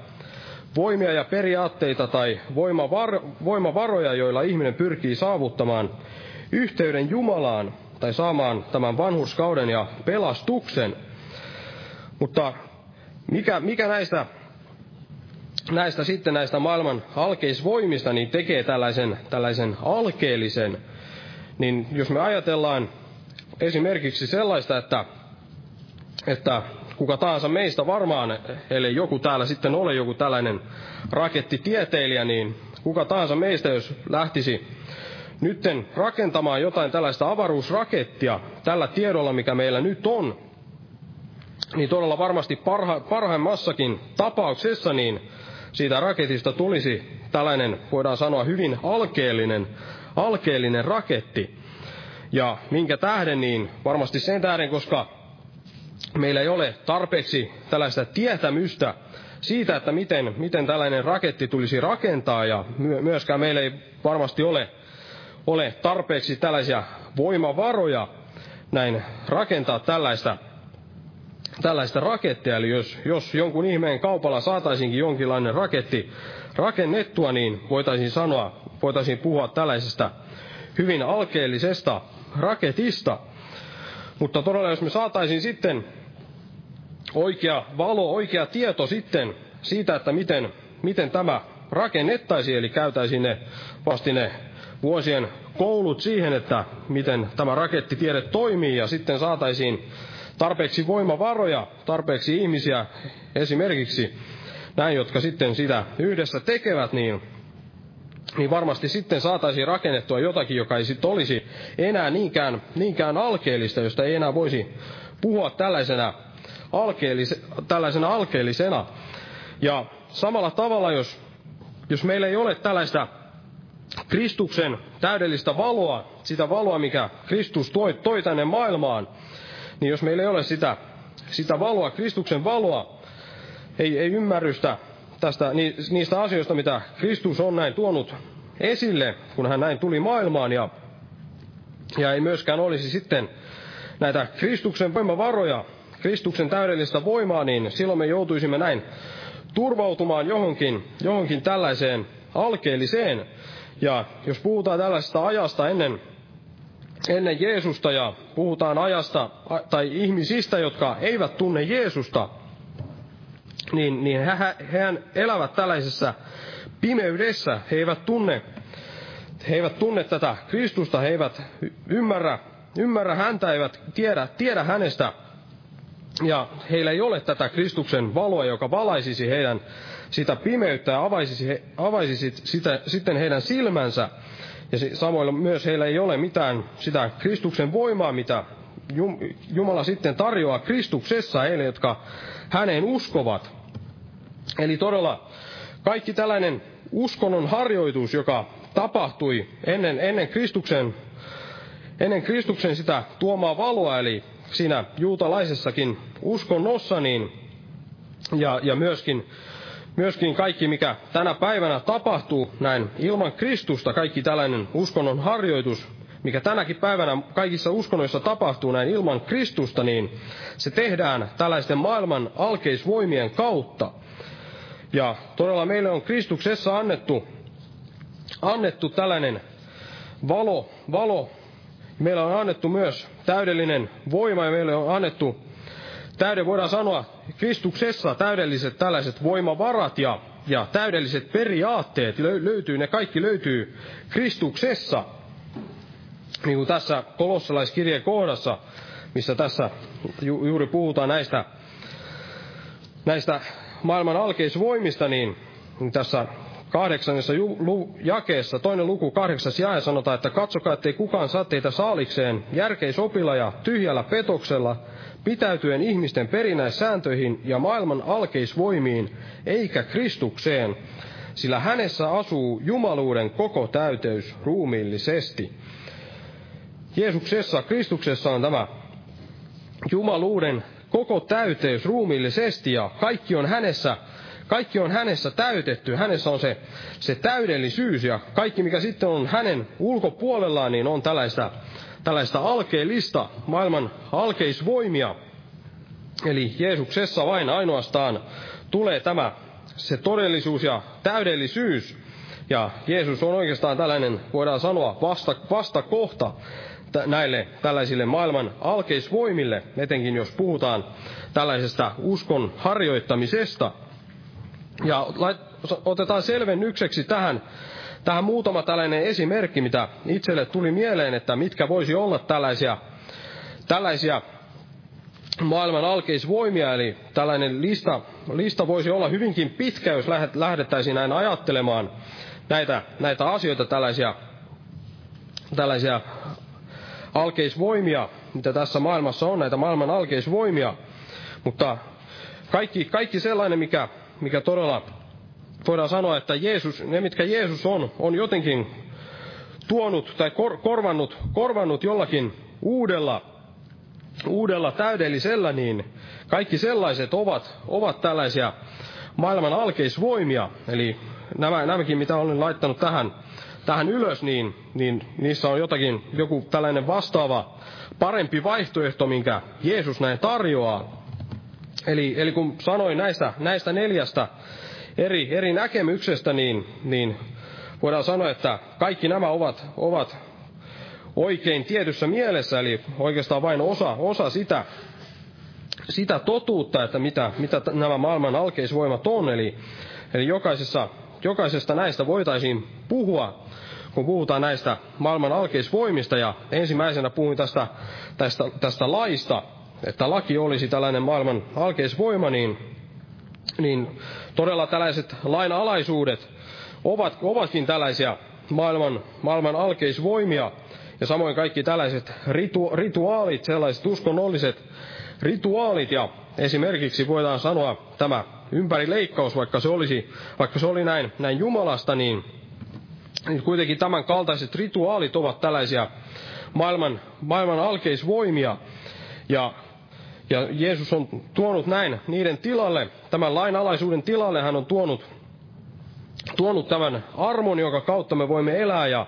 voimia ja periaatteita tai voimavar, voimavaroja, joilla ihminen pyrkii saavuttamaan yhteyden Jumalaan tai saamaan tämän vanhurskauden ja pelastuksen. Mutta mikä, mikä näistä, näistä sitten näistä maailman alkeisvoimista niin tekee tällaisen, tällaisen alkeellisen, niin jos me ajatellaan esimerkiksi sellaista, että, että kuka tahansa meistä varmaan, eli joku täällä sitten ole joku tällainen rakettitieteilijä, niin kuka tahansa meistä, jos lähtisi nytten rakentamaan jotain tällaista avaruusrakettia tällä tiedolla, mikä meillä nyt on, niin todella varmasti parha, parhaimmassakin tapauksessa niin siitä raketista tulisi tällainen, voidaan sanoa, hyvin alkeellinen, alkeellinen raketti. Ja minkä tähden, niin varmasti sen tähden, koska meillä ei ole tarpeeksi tällaista tietämystä siitä, että miten, miten tällainen raketti tulisi rakentaa, ja myöskään meillä ei varmasti ole, ole tarpeeksi tällaisia voimavaroja näin rakentaa tällaista tällaista rakettia, eli jos, jos jonkun ihmeen kaupalla saataisinkin jonkinlainen raketti rakennettua, niin voitaisiin sanoa, voitaisiin puhua tällaisesta hyvin alkeellisesta raketista. Mutta todella, jos me saataisiin sitten oikea valo, oikea tieto sitten siitä, että miten, miten tämä rakennettaisiin, eli käytäisiin ne vasti ne vuosien koulut siihen, että miten tämä rakettitiede toimii, ja sitten saataisiin tarpeeksi voimavaroja, tarpeeksi ihmisiä esimerkiksi näin, jotka sitten sitä yhdessä tekevät, niin, niin varmasti sitten saataisiin rakennettua jotakin, joka ei sitten olisi enää niinkään, niinkään alkeellista, josta ei enää voisi puhua tällaisena, alkeellis, tällaisena alkeellisena. Ja samalla tavalla, jos, jos meillä ei ole tällaista Kristuksen täydellistä valoa, sitä valoa, mikä Kristus toi, toi tänne maailmaan, niin jos meillä ei ole sitä, sitä valoa, Kristuksen valoa, ei, ei ymmärrystä tästä, niistä asioista, mitä Kristus on näin tuonut esille, kun hän näin tuli maailmaan, ja, ja ei myöskään olisi sitten näitä Kristuksen voimavaroja, Kristuksen täydellistä voimaa, niin silloin me joutuisimme näin turvautumaan johonkin, johonkin tällaiseen alkeelliseen. Ja jos puhutaan tällaisesta ajasta ennen ennen Jeesusta ja puhutaan ajasta tai ihmisistä, jotka eivät tunne Jeesusta, niin, niin he, hehän elävät tällaisessa pimeydessä. He eivät tunne, he eivät tunne tätä Kristusta, he eivät ymmärrä, ymmärrä häntä, eivät tiedä, tiedä hänestä. Ja heillä ei ole tätä Kristuksen valoa, joka valaisisi heidän sitä pimeyttä ja avaisisi, avaisisi sitä, sitten heidän silmänsä ja samoilla myös heillä ei ole mitään sitä Kristuksen voimaa, mitä Jumala sitten tarjoaa Kristuksessa heille, jotka häneen uskovat. Eli todella kaikki tällainen uskonnon harjoitus, joka tapahtui ennen, ennen, Kristuksen, ennen Kristuksen sitä tuomaa valoa, eli siinä juutalaisessakin uskonnossa, niin, ja, ja myöskin myöskin kaikki, mikä tänä päivänä tapahtuu näin ilman Kristusta, kaikki tällainen uskonnon harjoitus, mikä tänäkin päivänä kaikissa uskonnoissa tapahtuu näin ilman Kristusta, niin se tehdään tällaisten maailman alkeisvoimien kautta. Ja todella meille on Kristuksessa annettu, annettu tällainen valo, valo. Meillä on annettu myös täydellinen voima ja meille on annettu täyden, voidaan sanoa, Kristuksessa täydelliset tällaiset voimavarat ja, ja täydelliset periaatteet löytyy, ne kaikki löytyy Kristuksessa. Niin kuin tässä kolossalaiskirjeen kohdassa, missä tässä ju, juuri puhutaan näistä, näistä maailman alkeisvoimista, niin, niin tässä kahdeksannessa jakeessa, toinen luku kahdeksas jae sanotaan, että katsokaa, ettei kukaan saa teitä saalikseen järkeisopilla ja tyhjällä petoksella, pitäytyen ihmisten perinäissääntöihin ja maailman alkeisvoimiin, eikä Kristukseen, sillä hänessä asuu jumaluuden koko täyteys ruumiillisesti. Jeesuksessa, Kristuksessa on tämä jumaluuden koko täyteys ruumiillisesti ja kaikki on hänessä, kaikki on hänessä täytetty, hänessä on se, se täydellisyys ja kaikki mikä sitten on hänen ulkopuolellaan, niin on tällaista, tällaista alkeellista, maailman alkeisvoimia. Eli Jeesuksessa vain ainoastaan tulee tämä se todellisuus ja täydellisyys. Ja Jeesus on oikeastaan tällainen, voidaan sanoa, vasta, vastakohta näille tällaisille maailman alkeisvoimille, etenkin jos puhutaan tällaisesta uskon harjoittamisesta. Ja otetaan selvennykseksi tähän, tähän muutama tällainen esimerkki, mitä itselle tuli mieleen, että mitkä voisi olla tällaisia, tällaisia maailman alkeisvoimia, eli tällainen lista, lista voisi olla hyvinkin pitkä, jos lähdettäisiin näin ajattelemaan näitä, näitä asioita, tällaisia, tällaisia alkeisvoimia, mitä tässä maailmassa on, näitä maailman alkeisvoimia. Mutta kaikki, kaikki sellainen, mikä, mikä todella voidaan sanoa, että Jeesus, ne mitkä Jeesus on, on jotenkin tuonut tai kor, korvannut, korvannut jollakin uudella, uudella täydellisellä, niin kaikki sellaiset ovat, ovat tällaisia maailman alkeisvoimia. Eli nämä, nämäkin, mitä olen laittanut tähän, tähän ylös, niin, niin niissä on jotakin, joku tällainen vastaava parempi vaihtoehto, minkä Jeesus näin tarjoaa. Eli, eli kun sanoin näistä, näistä neljästä eri, eri näkemyksestä, niin, niin voidaan sanoa, että kaikki nämä ovat, ovat oikein tietyssä mielessä, eli oikeastaan vain osa, osa sitä, sitä totuutta, että mitä, mitä nämä maailman alkeisvoimat on. Eli, eli jokaisessa, jokaisesta näistä voitaisiin puhua kun puhutaan näistä maailman alkeisvoimista, ja ensimmäisenä puhuin tästä, tästä, tästä laista, että laki olisi tällainen maailman alkeisvoima, niin, niin todella tällaiset lainalaisuudet ovat, ovatkin tällaisia maailman, maailman alkeisvoimia, ja samoin kaikki tällaiset ritu, rituaalit, sellaiset uskonnolliset rituaalit, ja esimerkiksi voidaan sanoa tämä ympärileikkaus, vaikka se, olisi, vaikka se oli näin, näin Jumalasta, niin niin kuitenkin tämän kaltaiset rituaalit ovat tällaisia maailman, maailman alkeisvoimia. Ja, ja Jeesus on tuonut näin niiden tilalle, tämän lainalaisuuden tilalle hän on tuonut, tuonut tämän armon, jonka kautta me voimme elää. Ja,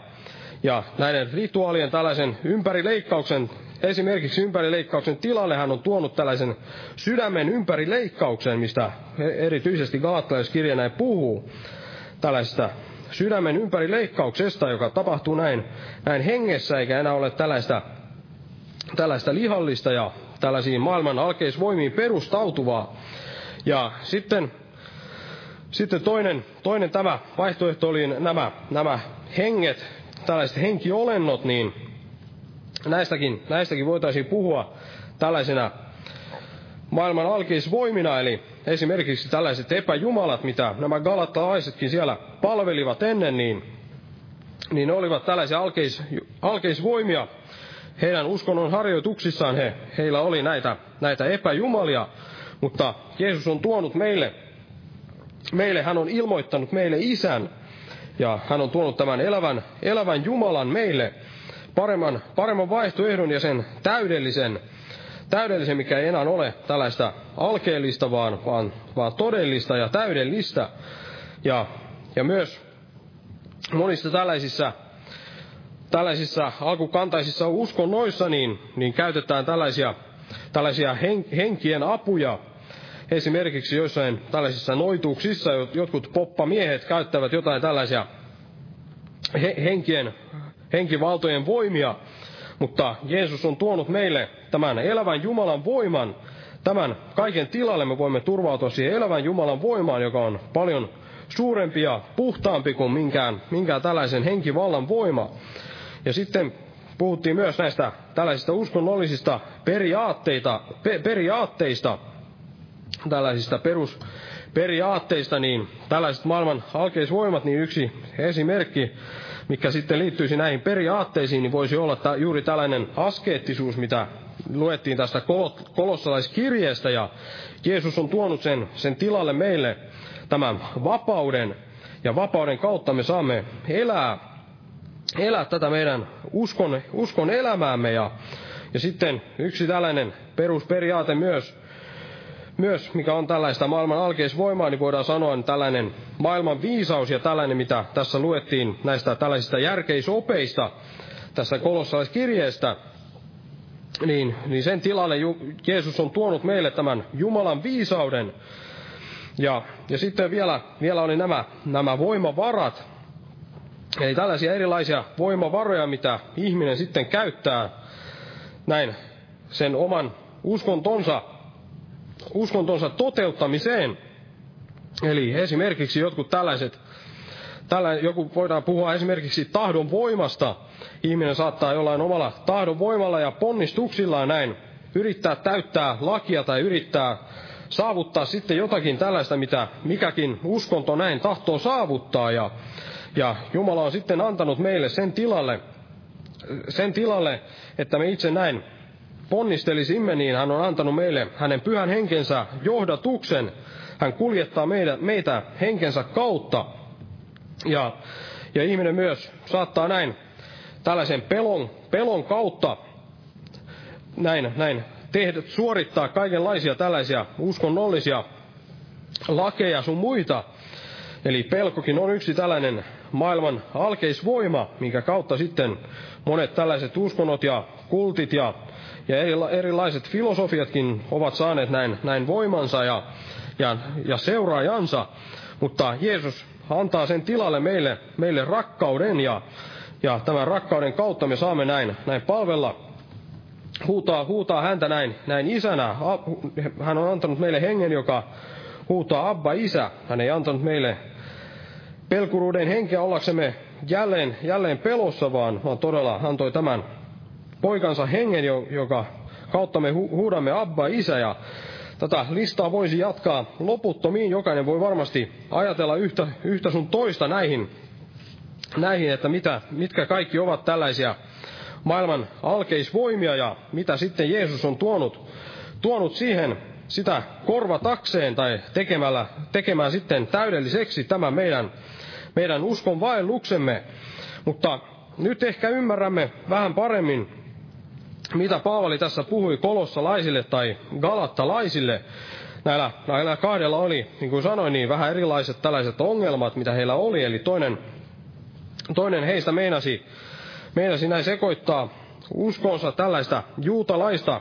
ja näiden rituaalien tällaisen ympärileikkauksen, esimerkiksi ympärileikkauksen tilalle hän on tuonut tällaisen sydämen ympärileikkauksen, mistä erityisesti Galatalaiskirja näin puhuu. Tällaista sydämen ympäri leikkauksesta, joka tapahtuu näin, näin hengessä, eikä enää ole tällaista, tällaista lihallista ja tällaisiin maailman alkeisvoimiin perustautuvaa. Ja sitten, sitten toinen, toinen tämä vaihtoehto oli nämä, nämä henget, tällaiset henkiolennot, niin näistäkin, näistäkin voitaisiin puhua tällaisena maailman alkeisvoimina, eli esimerkiksi tällaiset epäjumalat, mitä nämä galattalaisetkin siellä palvelivat ennen, niin, niin ne olivat tällaisia alkeis, alkeisvoimia. Heidän uskonnon harjoituksissaan he, heillä oli näitä, näitä epäjumalia, mutta Jeesus on tuonut meille, meille, hän on ilmoittanut meille isän, ja hän on tuonut tämän elävän, elävän Jumalan meille, paremman, paremman vaihtoehdon ja sen täydellisen täydellisen, mikä ei enää ole tällaista alkeellista, vaan, vaan, vaan todellista ja täydellistä. Ja, ja myös monissa tällaisissa, tällaisissa alkukantaisissa uskonnoissa niin, niin käytetään tällaisia, tällaisia hen, henkien apuja. Esimerkiksi joissain tällaisissa noituuksissa jotkut poppamiehet käyttävät jotain tällaisia he, henkien, henkivaltojen voimia, mutta Jeesus on tuonut meille tämän elävän Jumalan voiman, tämän kaiken tilalle me voimme turvautua siihen elävän Jumalan voimaan, joka on paljon suurempi ja puhtaampi kuin minkään, minkään tällaisen henkivallan voima. Ja sitten puhuttiin myös näistä tällaisista uskonnollisista periaatteita, pe, periaatteista, tällaisista perusperiaatteista, niin tällaiset maailman alkeisvoimat, niin yksi esimerkki mikä sitten liittyisi näihin periaatteisiin, niin voisi olla juuri tällainen askeettisuus, mitä luettiin tästä kolossalaiskirjeestä, ja Jeesus on tuonut sen, sen tilalle meille tämän vapauden, ja vapauden kautta me saamme elää, elää tätä meidän uskon, uskon elämäämme, ja, ja sitten yksi tällainen perusperiaate myös, myös, mikä on tällaista maailman alkeisvoimaa, niin voidaan sanoa, niin tällainen maailman viisaus ja tällainen, mitä tässä luettiin näistä tällaisista järkeisopeista tässä kolossalaiskirjeestä, niin, niin sen tilalle Jeesus on tuonut meille tämän Jumalan viisauden. Ja, ja sitten vielä, vielä oli nämä, nämä voimavarat, eli tällaisia erilaisia voimavaroja, mitä ihminen sitten käyttää näin sen oman uskontonsa, uskontonsa toteuttamiseen. Eli esimerkiksi jotkut tällaiset, tällä, joku voidaan puhua esimerkiksi tahdon voimasta. Ihminen saattaa jollain omalla tahdon voimalla ja ponnistuksillaan näin yrittää täyttää lakia tai yrittää saavuttaa sitten jotakin tällaista, mitä mikäkin uskonto näin tahtoo saavuttaa. Ja, ja Jumala on sitten antanut meille sen tilalle, sen tilalle, että me itse näin ponnistelisimme, niin hän on antanut meille hänen pyhän henkensä johdatuksen. Hän kuljettaa meitä, meitä henkensä kautta. Ja, ja ihminen myös saattaa näin tällaisen pelon, pelon kautta näin, näin tehdä, suorittaa kaikenlaisia tällaisia uskonnollisia lakeja sun muita. Eli pelkokin on yksi tällainen maailman alkeisvoima, minkä kautta sitten monet tällaiset uskonnot ja kultit ja ja erilaiset filosofiatkin ovat saaneet näin, näin voimansa ja, ja, ja seuraajansa, mutta Jeesus antaa sen tilalle meille, meille rakkauden ja, ja tämän rakkauden kautta me saamme näin, näin palvella, huutaa, huutaa häntä näin, näin isänä. Hän on antanut meille hengen, joka huutaa Abba isä. Hän ei antanut meille pelkuruuden henkeä ollaksemme jälleen, jälleen pelossa, vaan, vaan todella antoi tämän poikansa hengen, joka kautta me huudamme Abba isä ja tätä listaa voisi jatkaa loputtomiin. Jokainen voi varmasti ajatella yhtä, yhtä sun toista näihin, näihin että mitä, mitkä kaikki ovat tällaisia maailman alkeisvoimia ja mitä sitten Jeesus on tuonut, tuonut siihen sitä korvatakseen tai tekemällä, tekemään sitten täydelliseksi tämä meidän, meidän uskon vaelluksemme. Mutta nyt ehkä ymmärrämme vähän paremmin mitä Paavali tässä puhui kolossalaisille tai galattalaisille. Näillä, näillä kahdella oli, niin kuin sanoin, niin vähän erilaiset tällaiset ongelmat, mitä heillä oli. Eli toinen, toinen heistä meinasi, meinasi näin sekoittaa uskonsa tällaista juutalaista,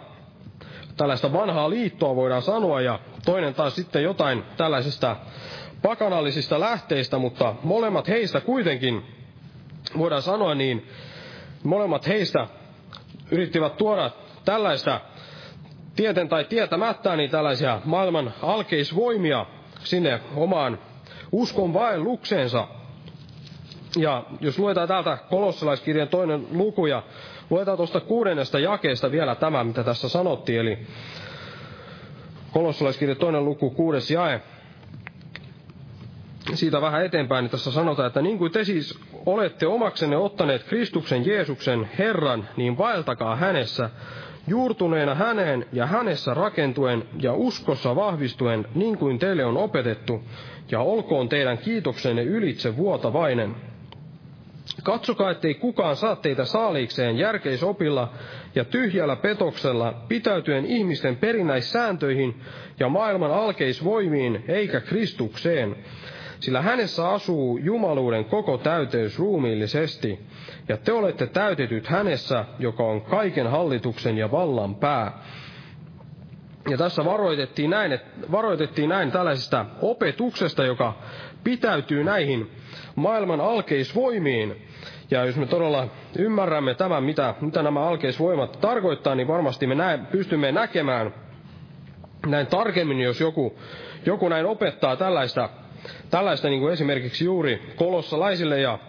tällaista vanhaa liittoa voidaan sanoa, ja toinen taas sitten jotain tällaisista pakanallisista lähteistä, mutta molemmat heistä kuitenkin, voidaan sanoa niin, molemmat heistä yrittivät tuoda tällaista tieten tai tietämättä niin tällaisia maailman alkeisvoimia sinne omaan uskon vaellukseensa. Ja jos luetaan täältä kolossalaiskirjan toinen luku ja luetaan tuosta kuudennesta jakeesta vielä tämä, mitä tässä sanottiin, eli kolossalaiskirjan toinen luku, kuudes jae, siitä vähän eteenpäin, niin tässä sanotaan, että niin kuin te siis olette omaksenne ottaneet Kristuksen Jeesuksen Herran, niin vaeltakaa hänessä, juurtuneena häneen ja hänessä rakentuen ja uskossa vahvistuen, niin kuin teille on opetettu, ja olkoon teidän kiitoksenne ylitse vuotavainen. Katsokaa, ettei kukaan saa teitä saaliikseen järkeisopilla ja tyhjällä petoksella, pitäytyen ihmisten perinnäissääntöihin ja maailman alkeisvoimiin, eikä Kristukseen, sillä hänessä asuu jumaluuden koko täyteys ruumiillisesti, ja te olette täytetyt hänessä, joka on kaiken hallituksen ja vallan pää. Ja tässä varoitettiin näin, varoitettiin näin tällaisesta opetuksesta, joka pitäytyy näihin maailman alkeisvoimiin. Ja jos me todella ymmärrämme tämän, mitä, mitä nämä alkeisvoimat tarkoittaa, niin varmasti me näe, pystymme näkemään näin tarkemmin, jos joku, joku näin opettaa tällaista Tällaista niin kuin esimerkiksi juuri kolossalaisille ja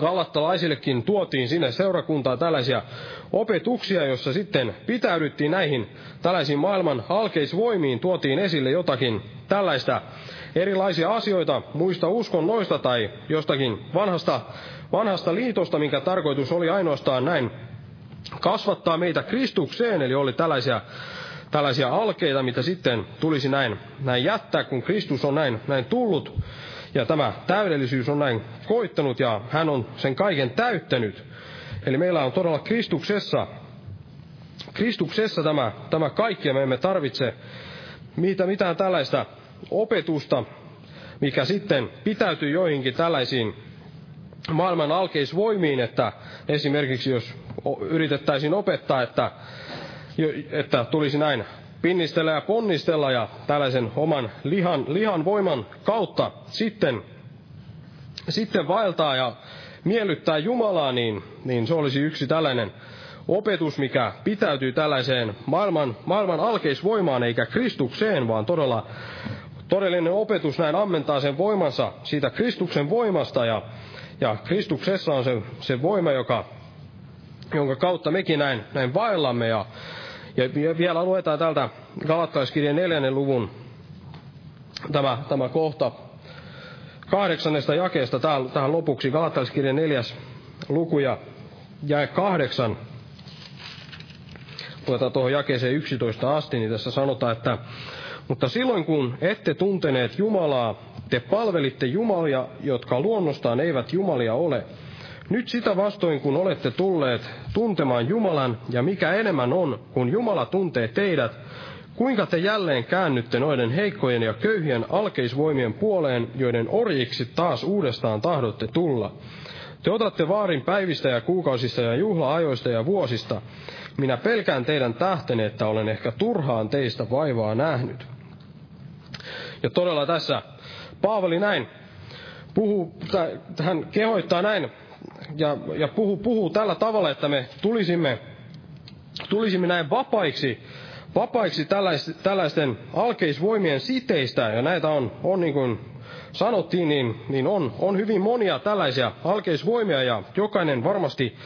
galattalaisillekin tuotiin sinne seurakuntaan tällaisia opetuksia, jossa sitten pitäydyttiin näihin tällaisiin maailman alkeisvoimiin, tuotiin esille jotakin tällaista erilaisia asioita muista uskonnoista tai jostakin vanhasta, vanhasta liitosta, minkä tarkoitus oli ainoastaan näin kasvattaa meitä Kristukseen, eli oli tällaisia tällaisia alkeita, mitä sitten tulisi näin, näin jättää, kun Kristus on näin, näin tullut. Ja tämä täydellisyys on näin koittanut ja hän on sen kaiken täyttänyt. Eli meillä on todella Kristuksessa, Kristuksessa tämä, tämä kaikki ja me emme tarvitse, mitä, mitään tällaista opetusta, mikä sitten pitäytyy joihinkin tällaisiin maailman alkeisvoimiin, että esimerkiksi jos yritettäisiin opettaa, että, että tulisi näin pinnistellä ja ponnistella ja tällaisen oman lihan, lihan voiman kautta sitten, sitten vaeltaa ja miellyttää Jumalaa, niin, niin se olisi yksi tällainen opetus, mikä pitäytyy tällaiseen maailman, maailman alkeisvoimaan eikä Kristukseen, vaan todella todellinen opetus näin ammentaa sen voimansa siitä Kristuksen voimasta ja, ja Kristuksessa on se, se voima, joka, jonka kautta mekin näin, näin vaellamme ja, ja vielä luetaan täältä Galattaiskirjan neljännen luvun tämä, tämä kohta kahdeksannesta jakeesta tähän, tähän lopuksi. Galattaiskirjan neljäs luku ja jae kahdeksan. Luetaan tuohon jakeeseen 11 asti, niin tässä sanotaan, että mutta silloin kun ette tunteneet Jumalaa, te palvelitte Jumalia, jotka luonnostaan eivät Jumalia ole. Nyt sitä vastoin, kun olette tulleet tuntemaan Jumalan, ja mikä enemmän on, kun Jumala tuntee teidät, kuinka te jälleen käännytte noiden heikkojen ja köyhien alkeisvoimien puoleen, joiden orjiksi taas uudestaan tahdotte tulla. Te otatte vaarin päivistä ja kuukausista ja juhla-ajoista ja vuosista. Minä pelkään teidän tähtenne, että olen ehkä turhaan teistä vaivaa nähnyt. Ja todella tässä Paavali näin puhuu, hän kehoittaa näin ja, ja puhuu, puhuu tällä tavalla, että me tulisimme, tulisimme näin vapaiksi, vapaiksi tällaisten, tällaisten alkeisvoimien siteistä, ja näitä on, on niin kuin sanottiin, niin, niin on, on hyvin monia tällaisia alkeisvoimia, ja jokainen varmasti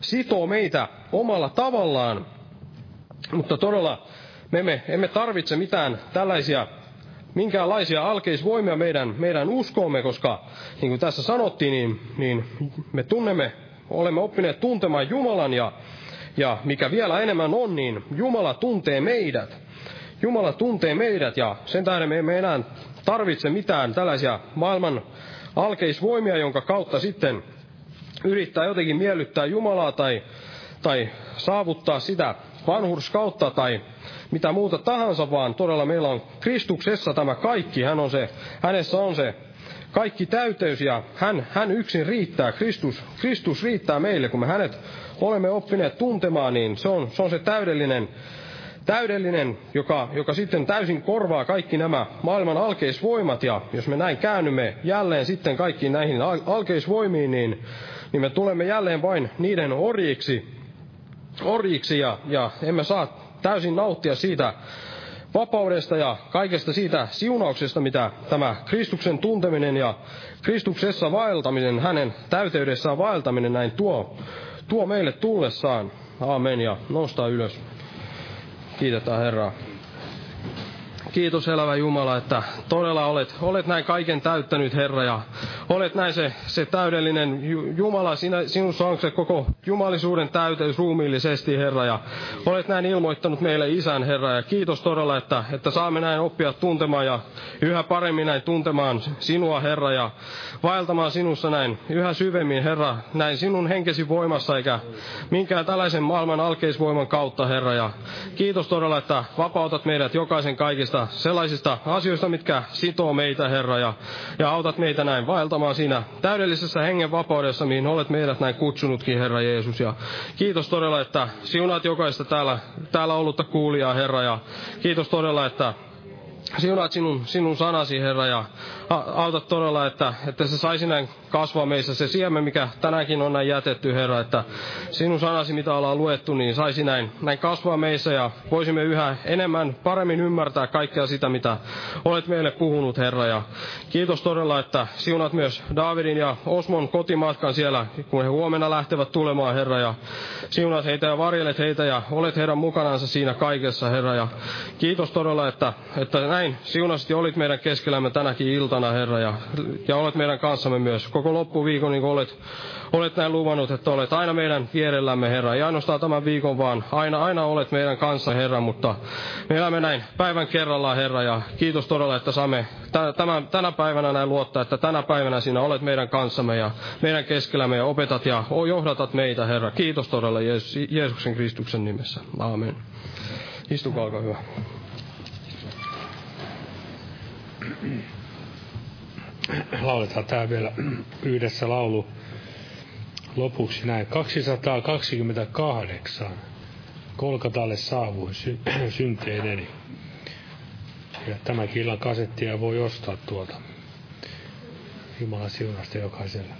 sitoo meitä omalla tavallaan, mutta todella me emme, emme tarvitse mitään tällaisia minkäänlaisia alkeisvoimia meidän, meidän uskoomme, koska niin kuin tässä sanottiin, niin, niin me tunnemme, olemme oppineet tuntemaan Jumalan ja, ja mikä vielä enemmän on, niin Jumala tuntee meidät. Jumala tuntee meidät ja sen tähden me emme enää tarvitse mitään tällaisia maailman alkeisvoimia, jonka kautta sitten yrittää jotenkin miellyttää Jumalaa tai, tai saavuttaa sitä vanhurskautta tai mitä muuta tahansa, vaan todella meillä on Kristuksessa tämä kaikki. Hän on se, hänessä on se kaikki täyteys ja hän, hän yksin riittää. Kristus, Kristus riittää meille, kun me hänet olemme oppineet tuntemaan, niin se on se, on se täydellinen, täydellinen joka, joka sitten täysin korvaa kaikki nämä maailman alkeisvoimat. Ja jos me näin käännymme jälleen sitten kaikkiin näihin alkeisvoimiin, niin, niin me tulemme jälleen vain niiden orjiksi, orjiksi ja, ja emme saa täysin nauttia siitä vapaudesta ja kaikesta siitä siunauksesta, mitä tämä Kristuksen tunteminen ja Kristuksessa vaeltaminen, hänen täyteydessään vaeltaminen näin tuo, tuo meille tullessaan. Aamen ja nostaa ylös. Kiitetään Herraa. Kiitos elävä Jumala, että todella olet, olet näin kaiken täyttänyt, Herra, ja olet näin se, se täydellinen Jumala. Sinä, sinussa on se koko jumalisuuden täyteys ruumiillisesti, Herra, ja olet näin ilmoittanut meille Isän, Herra, ja kiitos todella, että, että saamme näin oppia tuntemaan ja yhä paremmin näin tuntemaan sinua, Herra, ja vaeltamaan sinussa näin yhä syvemmin, Herra, näin sinun henkesi voimassa, eikä minkään tällaisen maailman alkeisvoiman kautta, Herra, ja kiitos todella, että vapautat meidät jokaisen kaikista sellaisista asioista, mitkä sitoo meitä, Herra, ja, ja autat meitä näin vaeltamaan siinä täydellisessä hengen vapaudessa, mihin olet meidät näin kutsunutkin, Herra Jeesus. Ja kiitos todella, että siunaat jokaista täällä, täällä ollutta kuulijaa, Herra, ja kiitos todella, että siunaat sinun, sinun sanasi, Herra, ja autat todella, että, että se saisi näin kasvaa meissä se siemen, mikä tänäänkin on näin jätetty, Herra, että sinun sanasi, mitä ollaan luettu, niin saisi näin, näin kasvaa meissä ja voisimme yhä enemmän, paremmin ymmärtää kaikkea sitä, mitä olet meille puhunut, Herra. Ja kiitos todella, että siunat myös Davidin ja Osmon kotimatkan siellä, kun he huomenna lähtevät tulemaan, Herra, ja siunat heitä ja varjelet heitä ja olet heidän mukanansa siinä kaikessa, Herra. Ja kiitos todella, että, että näin siunasit ja olit meidän keskellämme tänäkin iltana, Herra, ja, ja olet meidän kanssamme myös koko loppuviikon, niin kuin olet, olet näin luvannut, että olet aina meidän vierellämme, Herra. Ja ainoastaan tämän viikon vaan, aina, aina olet meidän kanssa, Herra, mutta me elämme näin päivän kerrallaan, Herra, ja kiitos todella, että saamme tämän, tänä päivänä näin luottaa, että tänä päivänä sinä olet meidän kanssamme ja meidän keskellämme ja opetat ja johdatat meitä, Herra. Kiitos todella Jeesuksen Kristuksen nimessä. Aamen. Istukaa, olkaa hyvä. Lauletaan tää vielä yhdessä laulu lopuksi näin. 228. Kolkatalle saavuin sy- synteineni. Ja tämäkin illan kasettia voi ostaa tuolta. Jumala siunasta jokaiselle.